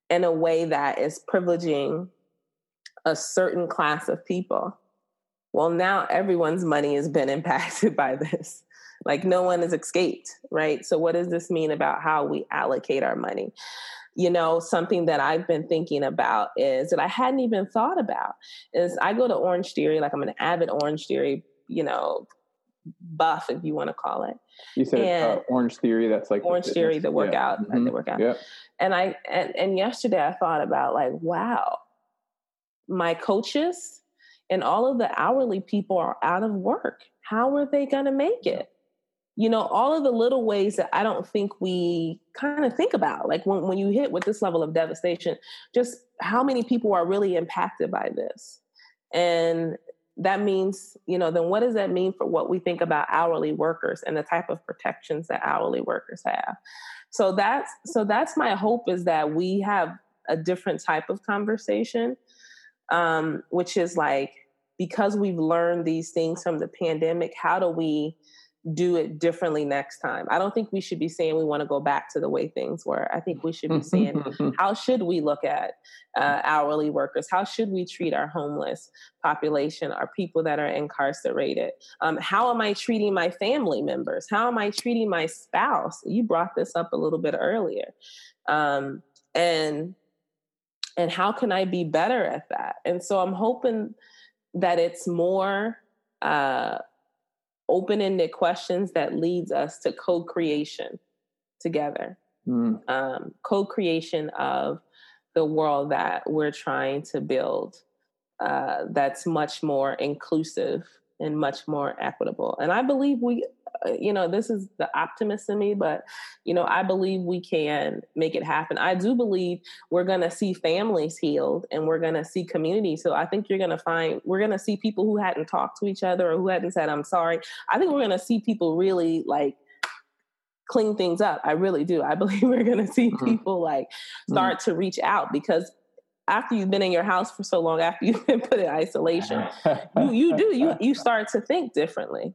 S2: in a way that is privileging a certain class of people Well, now everyone's money has been impacted by this. Like no one has escaped, right? So, what does this mean about how we allocate our money? You know, something that I've been thinking about is that I hadn't even thought about is I go to Orange Theory, like I'm an avid Orange Theory, you know, buff, if you want to call it.
S1: You said uh, Orange Theory. That's like
S2: Orange the Theory, the workout, yeah. mm-hmm. the workout. Yeah. And I and, and yesterday I thought about like, wow, my coaches and all of the hourly people are out of work. How are they going to make it? You know, all of the little ways that I don't think we kind of think about. Like when, when you hit with this level of devastation, just how many people are really impacted by this. And that means, you know, then what does that mean for what we think about hourly workers and the type of protections that hourly workers have? So that's so that's my hope is that we have a different type of conversation, um, which is like because we've learned these things from the pandemic, how do we do it differently next time? I don't think we should be saying we want to go back to the way things were. I think we should be saying, how should we look at uh, hourly workers? How should we treat our homeless population, our people that are incarcerated? Um, how am I treating my family members? How am I treating my spouse? You brought this up a little bit earlier. Um, and and how can I be better at that? And so I'm hoping that it's more uh, open-ended questions that leads us to co-creation together mm. um, co-creation of the world that we're trying to build uh, that's much more inclusive and much more equitable and i believe we you know, this is the optimist in me, but, you know, I believe we can make it happen. I do believe we're going to see families healed and we're going to see community. So I think you're going to find, we're going to see people who hadn't talked to each other or who hadn't said, I'm sorry. I think we're going to see people really like, clean things up. I really do. I believe we're going to see mm-hmm. people like start mm-hmm. to reach out because after you've been in your house for so long, after you've been put in isolation, you, you do you you start to think differently.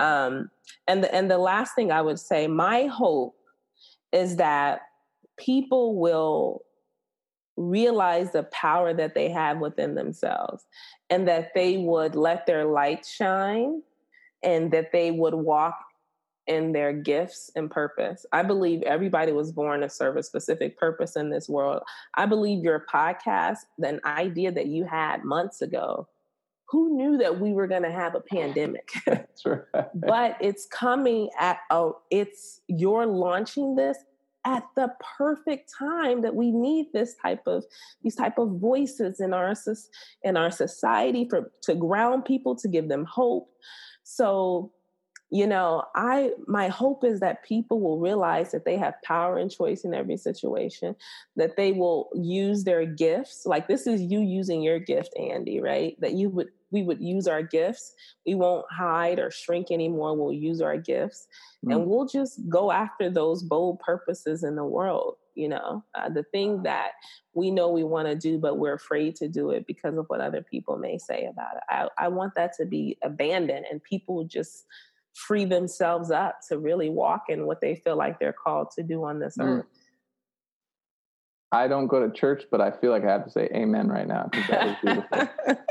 S2: Um, and the, and the last thing I would say, my hope is that people will realize the power that they have within themselves and that they would let their light shine and that they would walk in their gifts and purpose. I believe everybody was born to serve a specific purpose in this world. I believe your podcast, an idea that you had months ago, who knew that we were going to have a pandemic? right. but it's coming at oh, it's you're launching this at the perfect time that we need this type of these type of voices in our in our society for to ground people to give them hope. So you know i my hope is that people will realize that they have power and choice in every situation that they will use their gifts like this is you using your gift andy right? That you would we would use our gifts. We won't hide or shrink anymore. We'll use our gifts mm. and we'll just go after those bold purposes in the world you know? Uh, the thing that we know we want to do but we're afraid to do it because of what other people may say about it. I, I want that to be abandoned and people just free themselves up to really walk in what they feel like they're called to do on this mm. earth.
S1: I don't go to church, but I feel like I have to say amen right now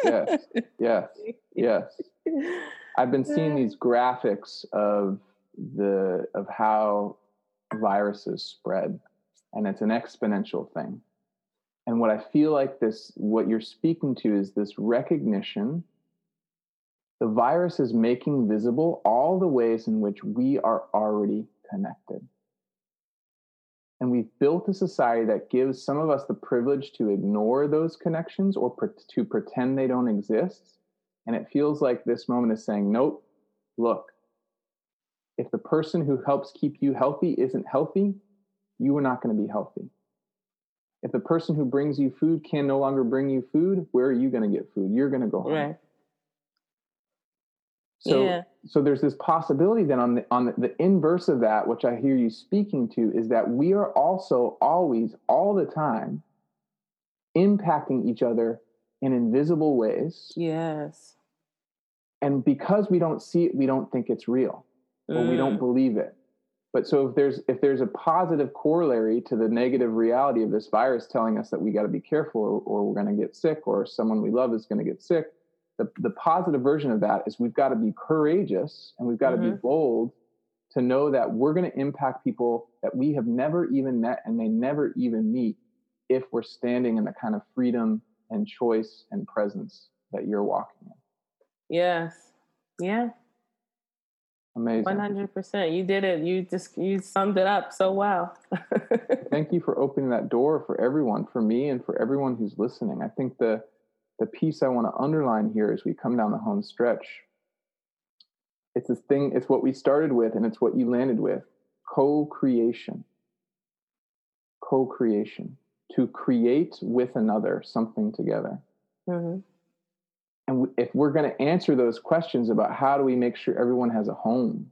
S1: yes, yes, yes. I've been seeing these graphics of the of how viruses spread, and it's an exponential thing. And what I feel like this, what you're speaking to, is this recognition the virus is making visible all the ways in which we are already connected. And we've built a society that gives some of us the privilege to ignore those connections or pre- to pretend they don't exist. And it feels like this moment is saying, nope, look, if the person who helps keep you healthy isn't healthy, you are not going to be healthy. If the person who brings you food can no longer bring you food, where are you going to get food? You're going to go home. Right. So, yeah. so there's this possibility then on the on the, the inverse of that, which I hear you speaking to, is that we are also always, all the time, impacting each other in invisible ways.
S2: Yes.
S1: And because we don't see it, we don't think it's real, or mm. we don't mm. believe it. But so if there's if there's a positive corollary to the negative reality of this virus telling us that we got to be careful, or, or we're going to get sick, or someone we love is going to get sick, the, the positive version of that is we've got to be courageous and we've got mm-hmm. to be bold to know that we're going to impact people that we have never even met and may never even meet if we're standing in the kind of freedom and choice and presence that you're walking in.
S2: Yes. Yeah.
S1: Amazing.
S2: 100%. You did it. You just you summed it up so well.
S1: Thank you for opening that door for everyone, for me and for everyone who's listening. I think the the piece I want to underline here as we come down the home stretch it's this thing, it's what we started with and it's what you landed with co creation. Co creation. To create with another something together. Mm-hmm. And if we're going to answer those questions about how do we make sure everyone has a home,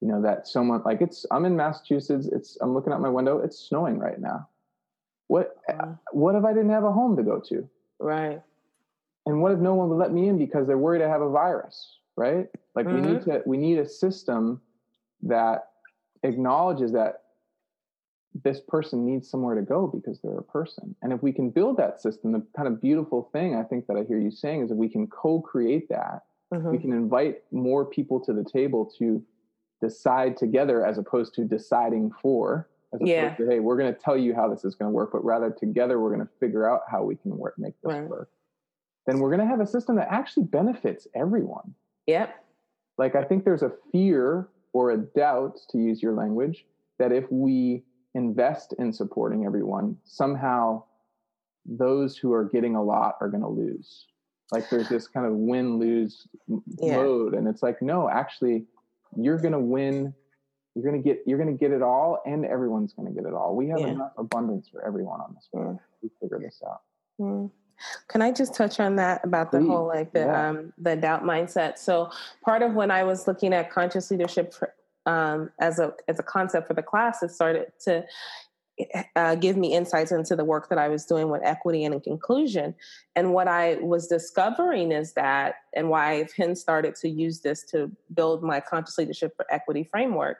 S1: you know, that someone like it's, I'm in Massachusetts, it's, I'm looking out my window, it's snowing right now. What, what if I didn't have a home to go to?
S2: Right.
S1: And what if no one would let me in because they're worried I have a virus? right? Like mm-hmm. we need mm-hmm. to we need a system that acknowledges that this person needs somewhere to go because they're a person. And if we can build that system, the kind of beautiful thing I think that I hear you saying is that we can co-create that. Mm-hmm. We can invite more people to the table to decide together as opposed to deciding for as opposed yeah. to hey we're going to tell you how this is going to work but rather together we're going to figure out how we can work make this right. work then we're going to have a system that actually benefits everyone
S2: Yep.
S1: Like I think there's a fear or a doubt, to use your language, that if we invest in supporting everyone, somehow those who are getting a lot are going to lose. Like there's this kind of win lose yeah. mode. And it's like, no, actually, you're going to win. You're going to get, you're going to get it all and everyone's going to get it all. We have yeah. enough abundance for everyone on this. Mm. We figure this out.
S2: Mm. Can I just touch on that about the Please. whole like the yeah. um, the doubt mindset? So part of when I was looking at conscious leadership for, um, as a as a concept for the class, it started to uh, give me insights into the work that I was doing with equity and inclusion. And what I was discovering is that, and why I've hence started to use this to build my conscious leadership for equity framework,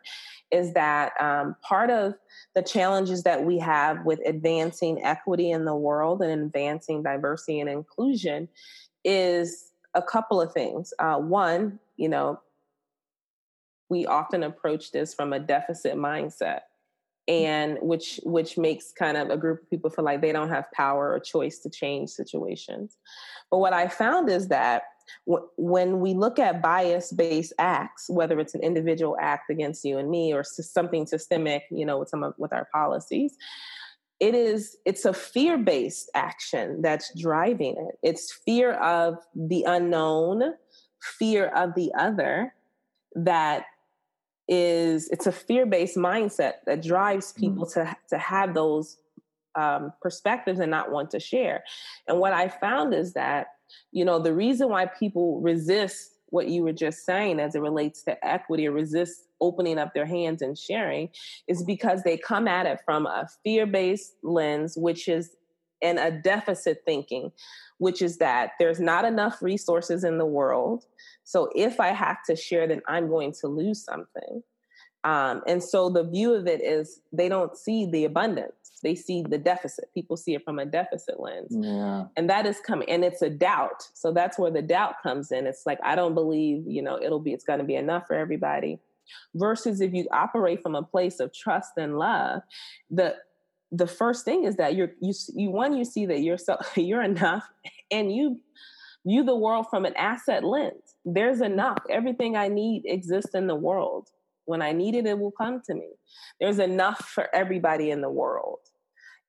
S2: is that um, part of the challenges that we have with advancing equity in the world and advancing diversity and inclusion is a couple of things. Uh, one, you know, we often approach this from a deficit mindset Mm. and which which makes kind of a group of people feel like they don't have power or choice to change situations. But what i found is that when we look at bias based acts whether it's an individual act against you and me or something systemic you know with some of with our policies it is it's a fear based action that's driving it. It's fear of the unknown fear of the other that is it's a fear-based mindset that drives mm. people mm-hmm. to to have those um, perspectives and not want to share. And what I found is that you know the reason why people resist what you were just saying as it relates to equity or resist opening up their hands and sharing is because they come at it from a fear-based lens which is in a deficit thinking which is that there's not enough resources in the world so if I have to share, then I'm going to lose something. Um, and so the view of it is they don't see the abundance. They see the deficit. People see it from a deficit lens. Yeah. And that is coming, and it's a doubt. So that's where the doubt comes in. It's like, I don't believe, you know, it'll be, it's going to be enough for everybody. Versus if you operate from a place of trust and love, the, the first thing is that you're, you, you, one, you see that you're so, you're enough and you view the world from an asset lens. There's enough. Everything I need exists in the world. When I need it, it will come to me. There's enough for everybody in the world.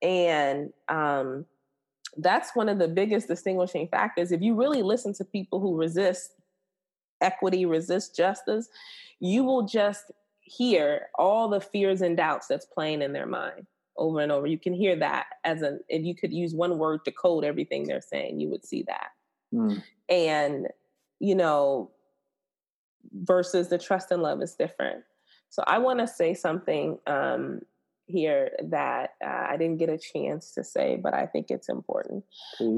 S2: And um, that's one of the biggest distinguishing factors. If you really listen to people who resist equity, resist justice, you will just hear all the fears and doubts that's playing in their mind over and over. You can hear that as a, if you could use one word to code everything they're saying, you would see that. Mm. And, you know, versus the trust and love is different. So I want to say something um, here that uh, I didn't get a chance to say, but I think it's important.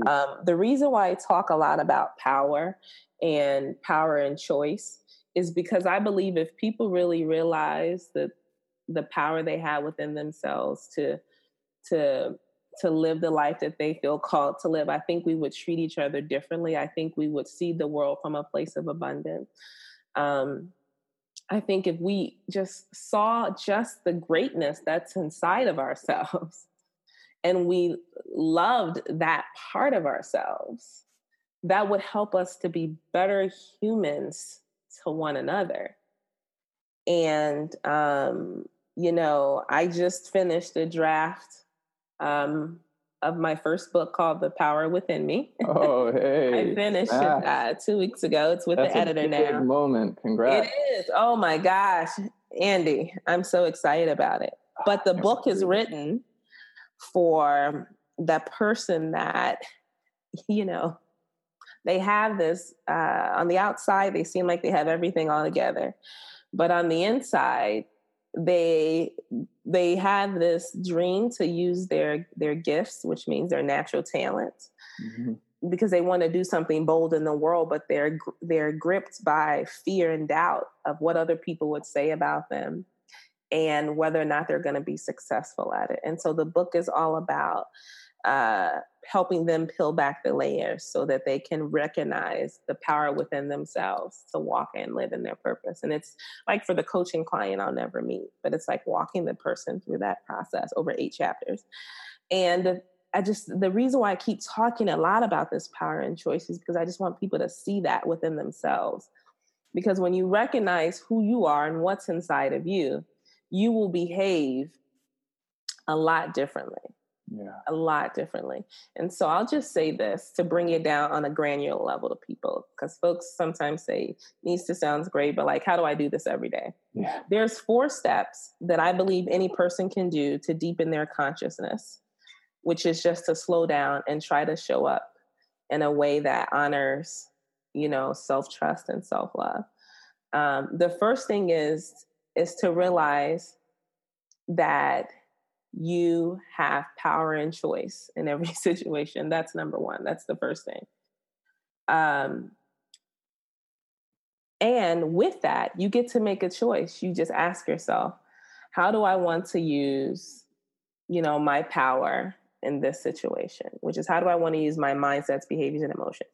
S2: Um, the reason why I talk a lot about power and power and choice is because I believe if people really realize that the power they have within themselves to to to live the life that they feel called to live, I think we would treat each other differently. I think we would see the world from a place of abundance. Um, I think if we just saw just the greatness that's inside of ourselves and we loved that part of ourselves, that would help us to be better humans to one another. And, um, you know, I just finished a draft um, of my first book called The Power Within Me.
S1: Oh, hey.
S2: I finished ah. it uh, two weeks ago. It's with
S1: That's
S2: the editor now.
S1: moment. Congrats.
S2: It is. Oh my gosh. Andy, I'm so excited about it. But the book is written for the person that, you know, they have this uh, on the outside, they seem like they have everything all together. But on the inside, they they have this dream to use their their gifts which means their natural talents mm-hmm. because they want to do something bold in the world but they're they're gripped by fear and doubt of what other people would say about them and whether or not they're going to be successful at it and so the book is all about uh, helping them peel back the layers so that they can recognize the power within themselves to walk and live in their purpose. And it's like for the coaching client I'll never meet, but it's like walking the person through that process over eight chapters. And I just, the reason why I keep talking a lot about this power and choice is because I just want people to see that within themselves. Because when you recognize who you are and what's inside of you, you will behave a lot differently
S1: yeah.
S2: a lot differently. And so I'll just say this to bring it down on a granular level to people, because folks sometimes say needs to sounds great, but like, how do I do this every day?
S1: Yeah.
S2: There's four steps that I believe any person can do to deepen their consciousness, which is just to slow down and try to show up in a way that honors, you know, self trust and self love. Um, the first thing is is to realize that you have power and choice in every situation. That's number one. That's the first thing. Um, and with that, you get to make a choice. You just ask yourself, how do I want to use, you know, my power in this situation? Which is how do I want to use my mindsets, behaviors, and emotions?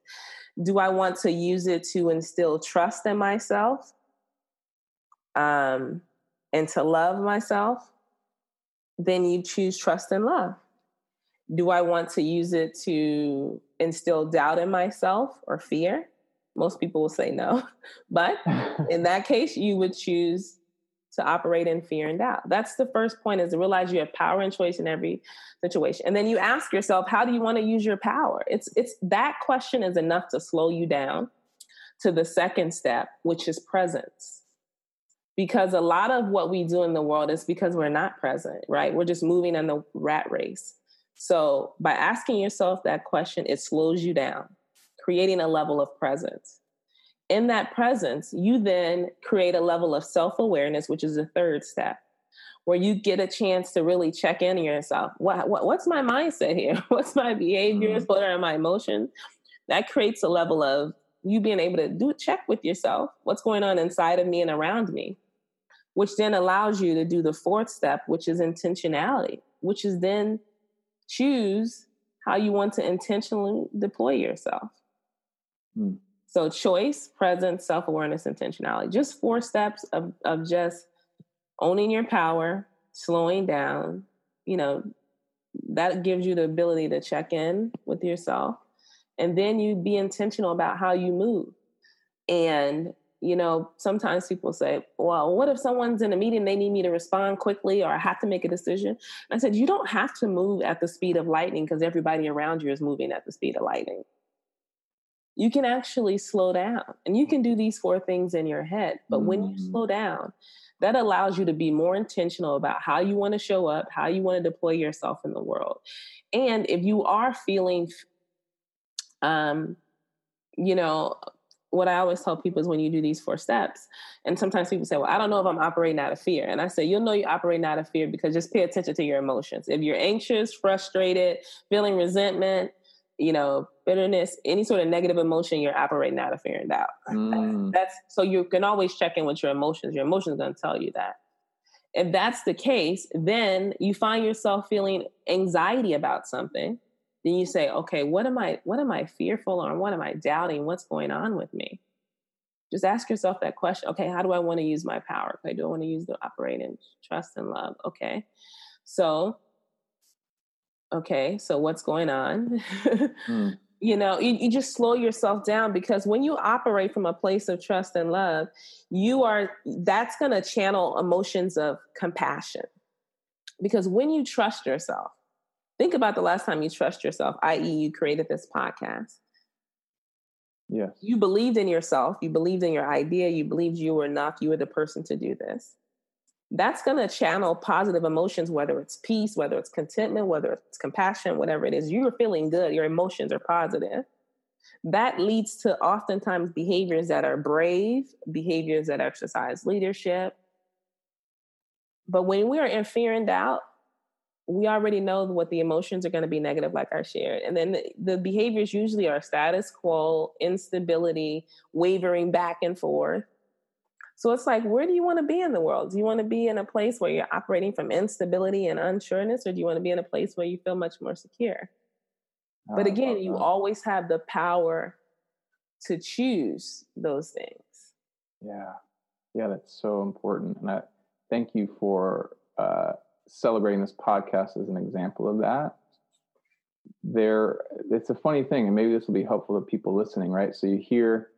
S2: Do I want to use it to instill trust in myself um, and to love myself? Then you choose trust and love. Do I want to use it to instill doubt in myself or fear? Most people will say no. But in that case, you would choose to operate in fear and doubt. That's the first point is to realize you have power and choice in every situation. And then you ask yourself, how do you want to use your power? It's it's that question is enough to slow you down to the second step, which is presence because a lot of what we do in the world is because we're not present, right? We're just moving in the rat race. So by asking yourself that question, it slows you down, creating a level of presence. In that presence, you then create a level of self awareness, which is the third step, where you get a chance to really check in on yourself. What, what, what's my mindset here? What's my behaviors? Mm-hmm. What are my emotions? That creates a level of you being able to do check with yourself. What's going on inside of me and around me? Which then allows you to do the fourth step, which is intentionality, which is then choose how you want to intentionally deploy yourself. Mm. So, choice, presence, self awareness, intentionality. Just four steps of, of just owning your power, slowing down. You know, that gives you the ability to check in with yourself. And then you be intentional about how you move. And you know, sometimes people say, well, what if someone's in a meeting, they need me to respond quickly or I have to make a decision? And I said, you don't have to move at the speed of lightning because everybody around you is moving at the speed of lightning. You can actually slow down and you can do these four things in your head. But mm-hmm. when you mm-hmm. slow down, that allows you to be more intentional about how you want to show up, how you want to deploy yourself in the world. And if you are feeling, um, you know, what I always tell people is when you do these four steps, and sometimes people say, Well, I don't know if I'm operating out of fear. And I say, You'll know you're operating out of fear because just pay attention to your emotions. If you're anxious, frustrated, feeling resentment, you know, bitterness, any sort of negative emotion, you're operating out of fear and doubt. Mm. That's so you can always check in with your emotions. Your emotions going to tell you that. if that's the case, then you find yourself feeling anxiety about something. Then you say, okay, what am I what am I fearful or what am I doubting? What's going on with me? Just ask yourself that question. Okay, how do I want to use my power? Okay, do I want to use the operate in trust and love? Okay. So okay, so what's going on? mm you know you, you just slow yourself down because when you operate from a place of trust and love you are that's going to channel emotions of compassion because when you trust yourself think about the last time you trust yourself i.e you created this podcast
S1: yes
S2: you believed in yourself you believed in your idea you believed you were enough you were the person to do this that's going to channel positive emotions, whether it's peace, whether it's contentment, whether it's compassion, whatever it is. You're feeling good, your emotions are positive. That leads to oftentimes behaviors that are brave, behaviors that exercise leadership. But when we are in fear and doubt, we already know what the emotions are going to be negative, like I shared. And then the, the behaviors usually are status quo, instability, wavering back and forth so it's like, where do you want to be in the world? Do you want to be in a place where you're operating from instability and unsureness, or do you want to be in a place where you feel much more secure? Oh, but again, you always have the power to choose those things.
S1: Yeah. Yeah, that's so important. And I thank you for uh, celebrating this podcast as an example of that. There, it's a funny thing, and maybe this will be helpful to people listening, right? So you hear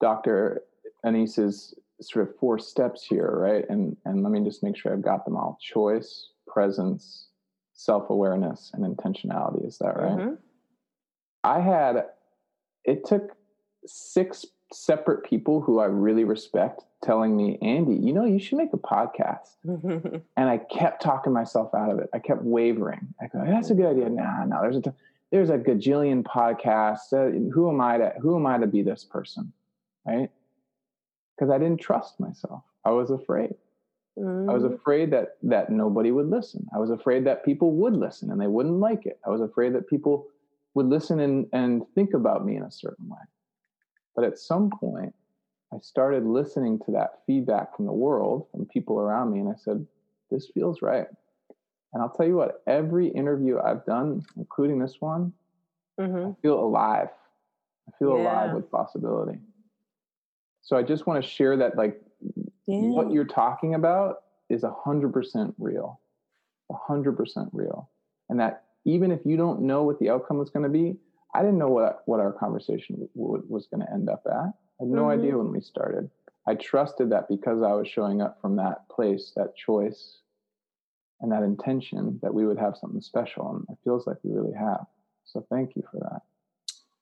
S1: Dr. Annice's sort of four steps here, right? And and let me just make sure I've got them all: choice, presence, self-awareness, and intentionality. Is that right? Mm-hmm. I had it took six separate people who I really respect telling me, Andy, you know, you should make a podcast. and I kept talking myself out of it. I kept wavering. I go, that's a good idea. Nah, no, there's a t- there's a gajillion podcasts. Uh, who am I to who am I to be this person, right? because I didn't trust myself. I was afraid. Mm. I was mm. afraid that that nobody would listen. I was afraid that people would listen and they wouldn't like it. I was afraid that people would listen and, and think about me in a certain way. But at some point, I started listening to that feedback from the world, from people around me, and I said, This feels right. And I'll tell you what, every interview I've done, including this one, mm-hmm. I feel alive. I feel yeah. alive with possibility. So I just want to share that like yeah. what you're talking about is a hundred percent real, a hundred percent real, and that even if you don't know what the outcome is going to be, I didn't know what what our conversation w- was going to end up at. I had no mm-hmm. idea when we started. I trusted that because I was showing up from that place, that choice, and that intention, that we would have something special, and it feels like we really have. So thank you for that.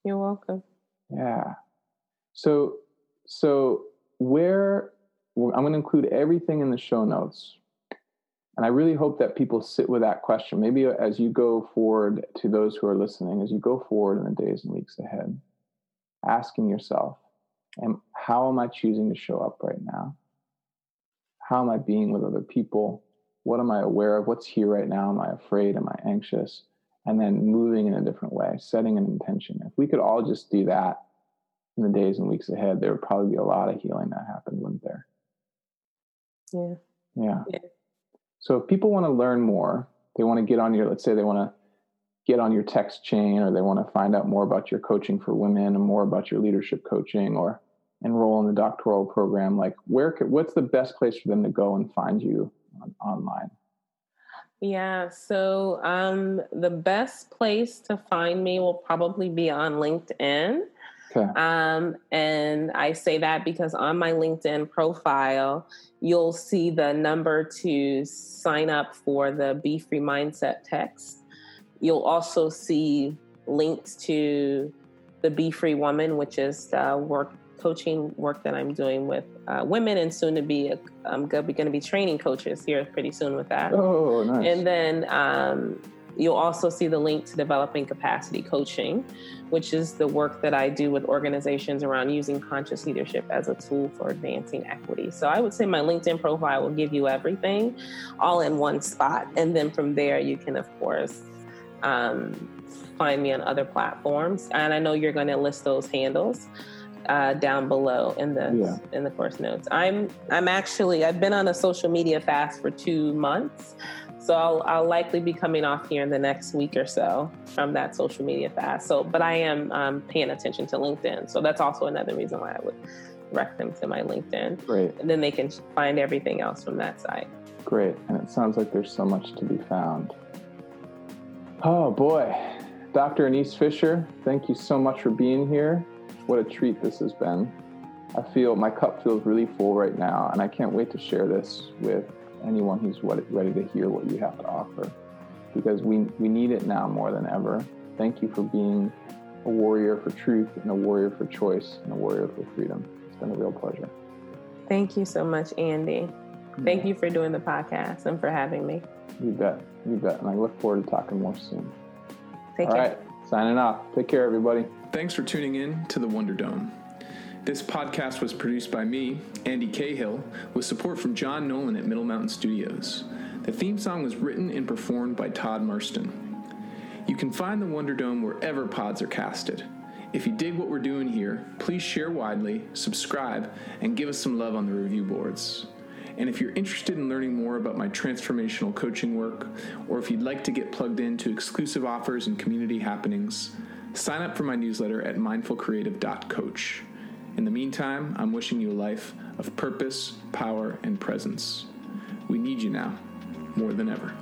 S2: You're welcome.
S1: Yeah. So so where I'm going to include everything in the show notes. And I really hope that people sit with that question. Maybe as you go forward to those who are listening, as you go forward in the days and weeks ahead, asking yourself, and how am I choosing to show up right now? How am I being with other people? What am I aware of? What's here right now? Am I afraid? Am I anxious? And then moving in a different way, setting an intention. If we could all just do that in the days and weeks ahead, there would probably be a lot of healing that happened, wouldn't there?
S2: Yeah.
S1: Yeah. yeah. So if people want to learn more, they want to get on your, let's say they want to get on your text chain or they want to find out more about your coaching for women and more about your leadership coaching or enroll in the doctoral program, like where could, what's the best place for them to go and find you on, online?
S2: Yeah, so um, the best place to find me will probably be on LinkedIn. Okay. Um, and I say that because on my LinkedIn profile, you'll see the number to sign up for the BEE FREE Mindset text. You'll also see links to the BEE FREE Woman, which is the work coaching work that I'm doing with uh, women, and soon to be I'm going to be training coaches here pretty soon with that.
S1: Oh, nice!
S2: And then um, You'll also see the link to developing capacity coaching, which is the work that I do with organizations around using conscious leadership as a tool for advancing equity. So I would say my LinkedIn profile will give you everything all in one spot. And then from there, you can, of course, um, find me on other platforms. And I know you're going to list those handles. uh, down below in the yeah. in the course notes. I'm I'm actually I've been on a social media fast for two months, so I'll I'll likely be coming off here in the next week or so from that social media fast. So, but I am um, paying attention to LinkedIn, so that's also another reason why I would direct them to my LinkedIn.
S1: Great,
S2: and then they can find everything else from that site.
S1: Great, and it sounds like there's so much to be found. Oh boy, Dr. Annice Fisher, thank you so much for being here. What a treat this has been. I feel my cup feels really full right now, and I can't wait to share this with anyone who's ready to hear what you have to offer because we, we need it now more than ever. Thank you for being a warrior for truth and a warrior for choice and a warrior for freedom. It's been a real pleasure.
S2: Thank you so much, Andy. Thank you for doing the podcast and for having me.
S1: You bet. You bet. And I look forward to talking more soon.
S2: Take
S1: All
S2: care.
S1: right. Signing off. Take care, everybody.
S3: Thanks for tuning in to the Wonder Dome. This podcast was produced by me, Andy Cahill, with support from John Nolan at Middle Mountain Studios. The theme song was written and performed by Todd Marston. You can find the Wonder Dome wherever pods are casted. If you dig what we're doing here, please share widely, subscribe, and give us some love on the review boards. And if you're interested in learning more about my transformational coaching work, or if you'd like to get plugged into exclusive offers and community happenings, sign up for my newsletter at mindfulcreative.coach. In the meantime, I'm wishing you a life of purpose, power, and presence. We need you now more than ever.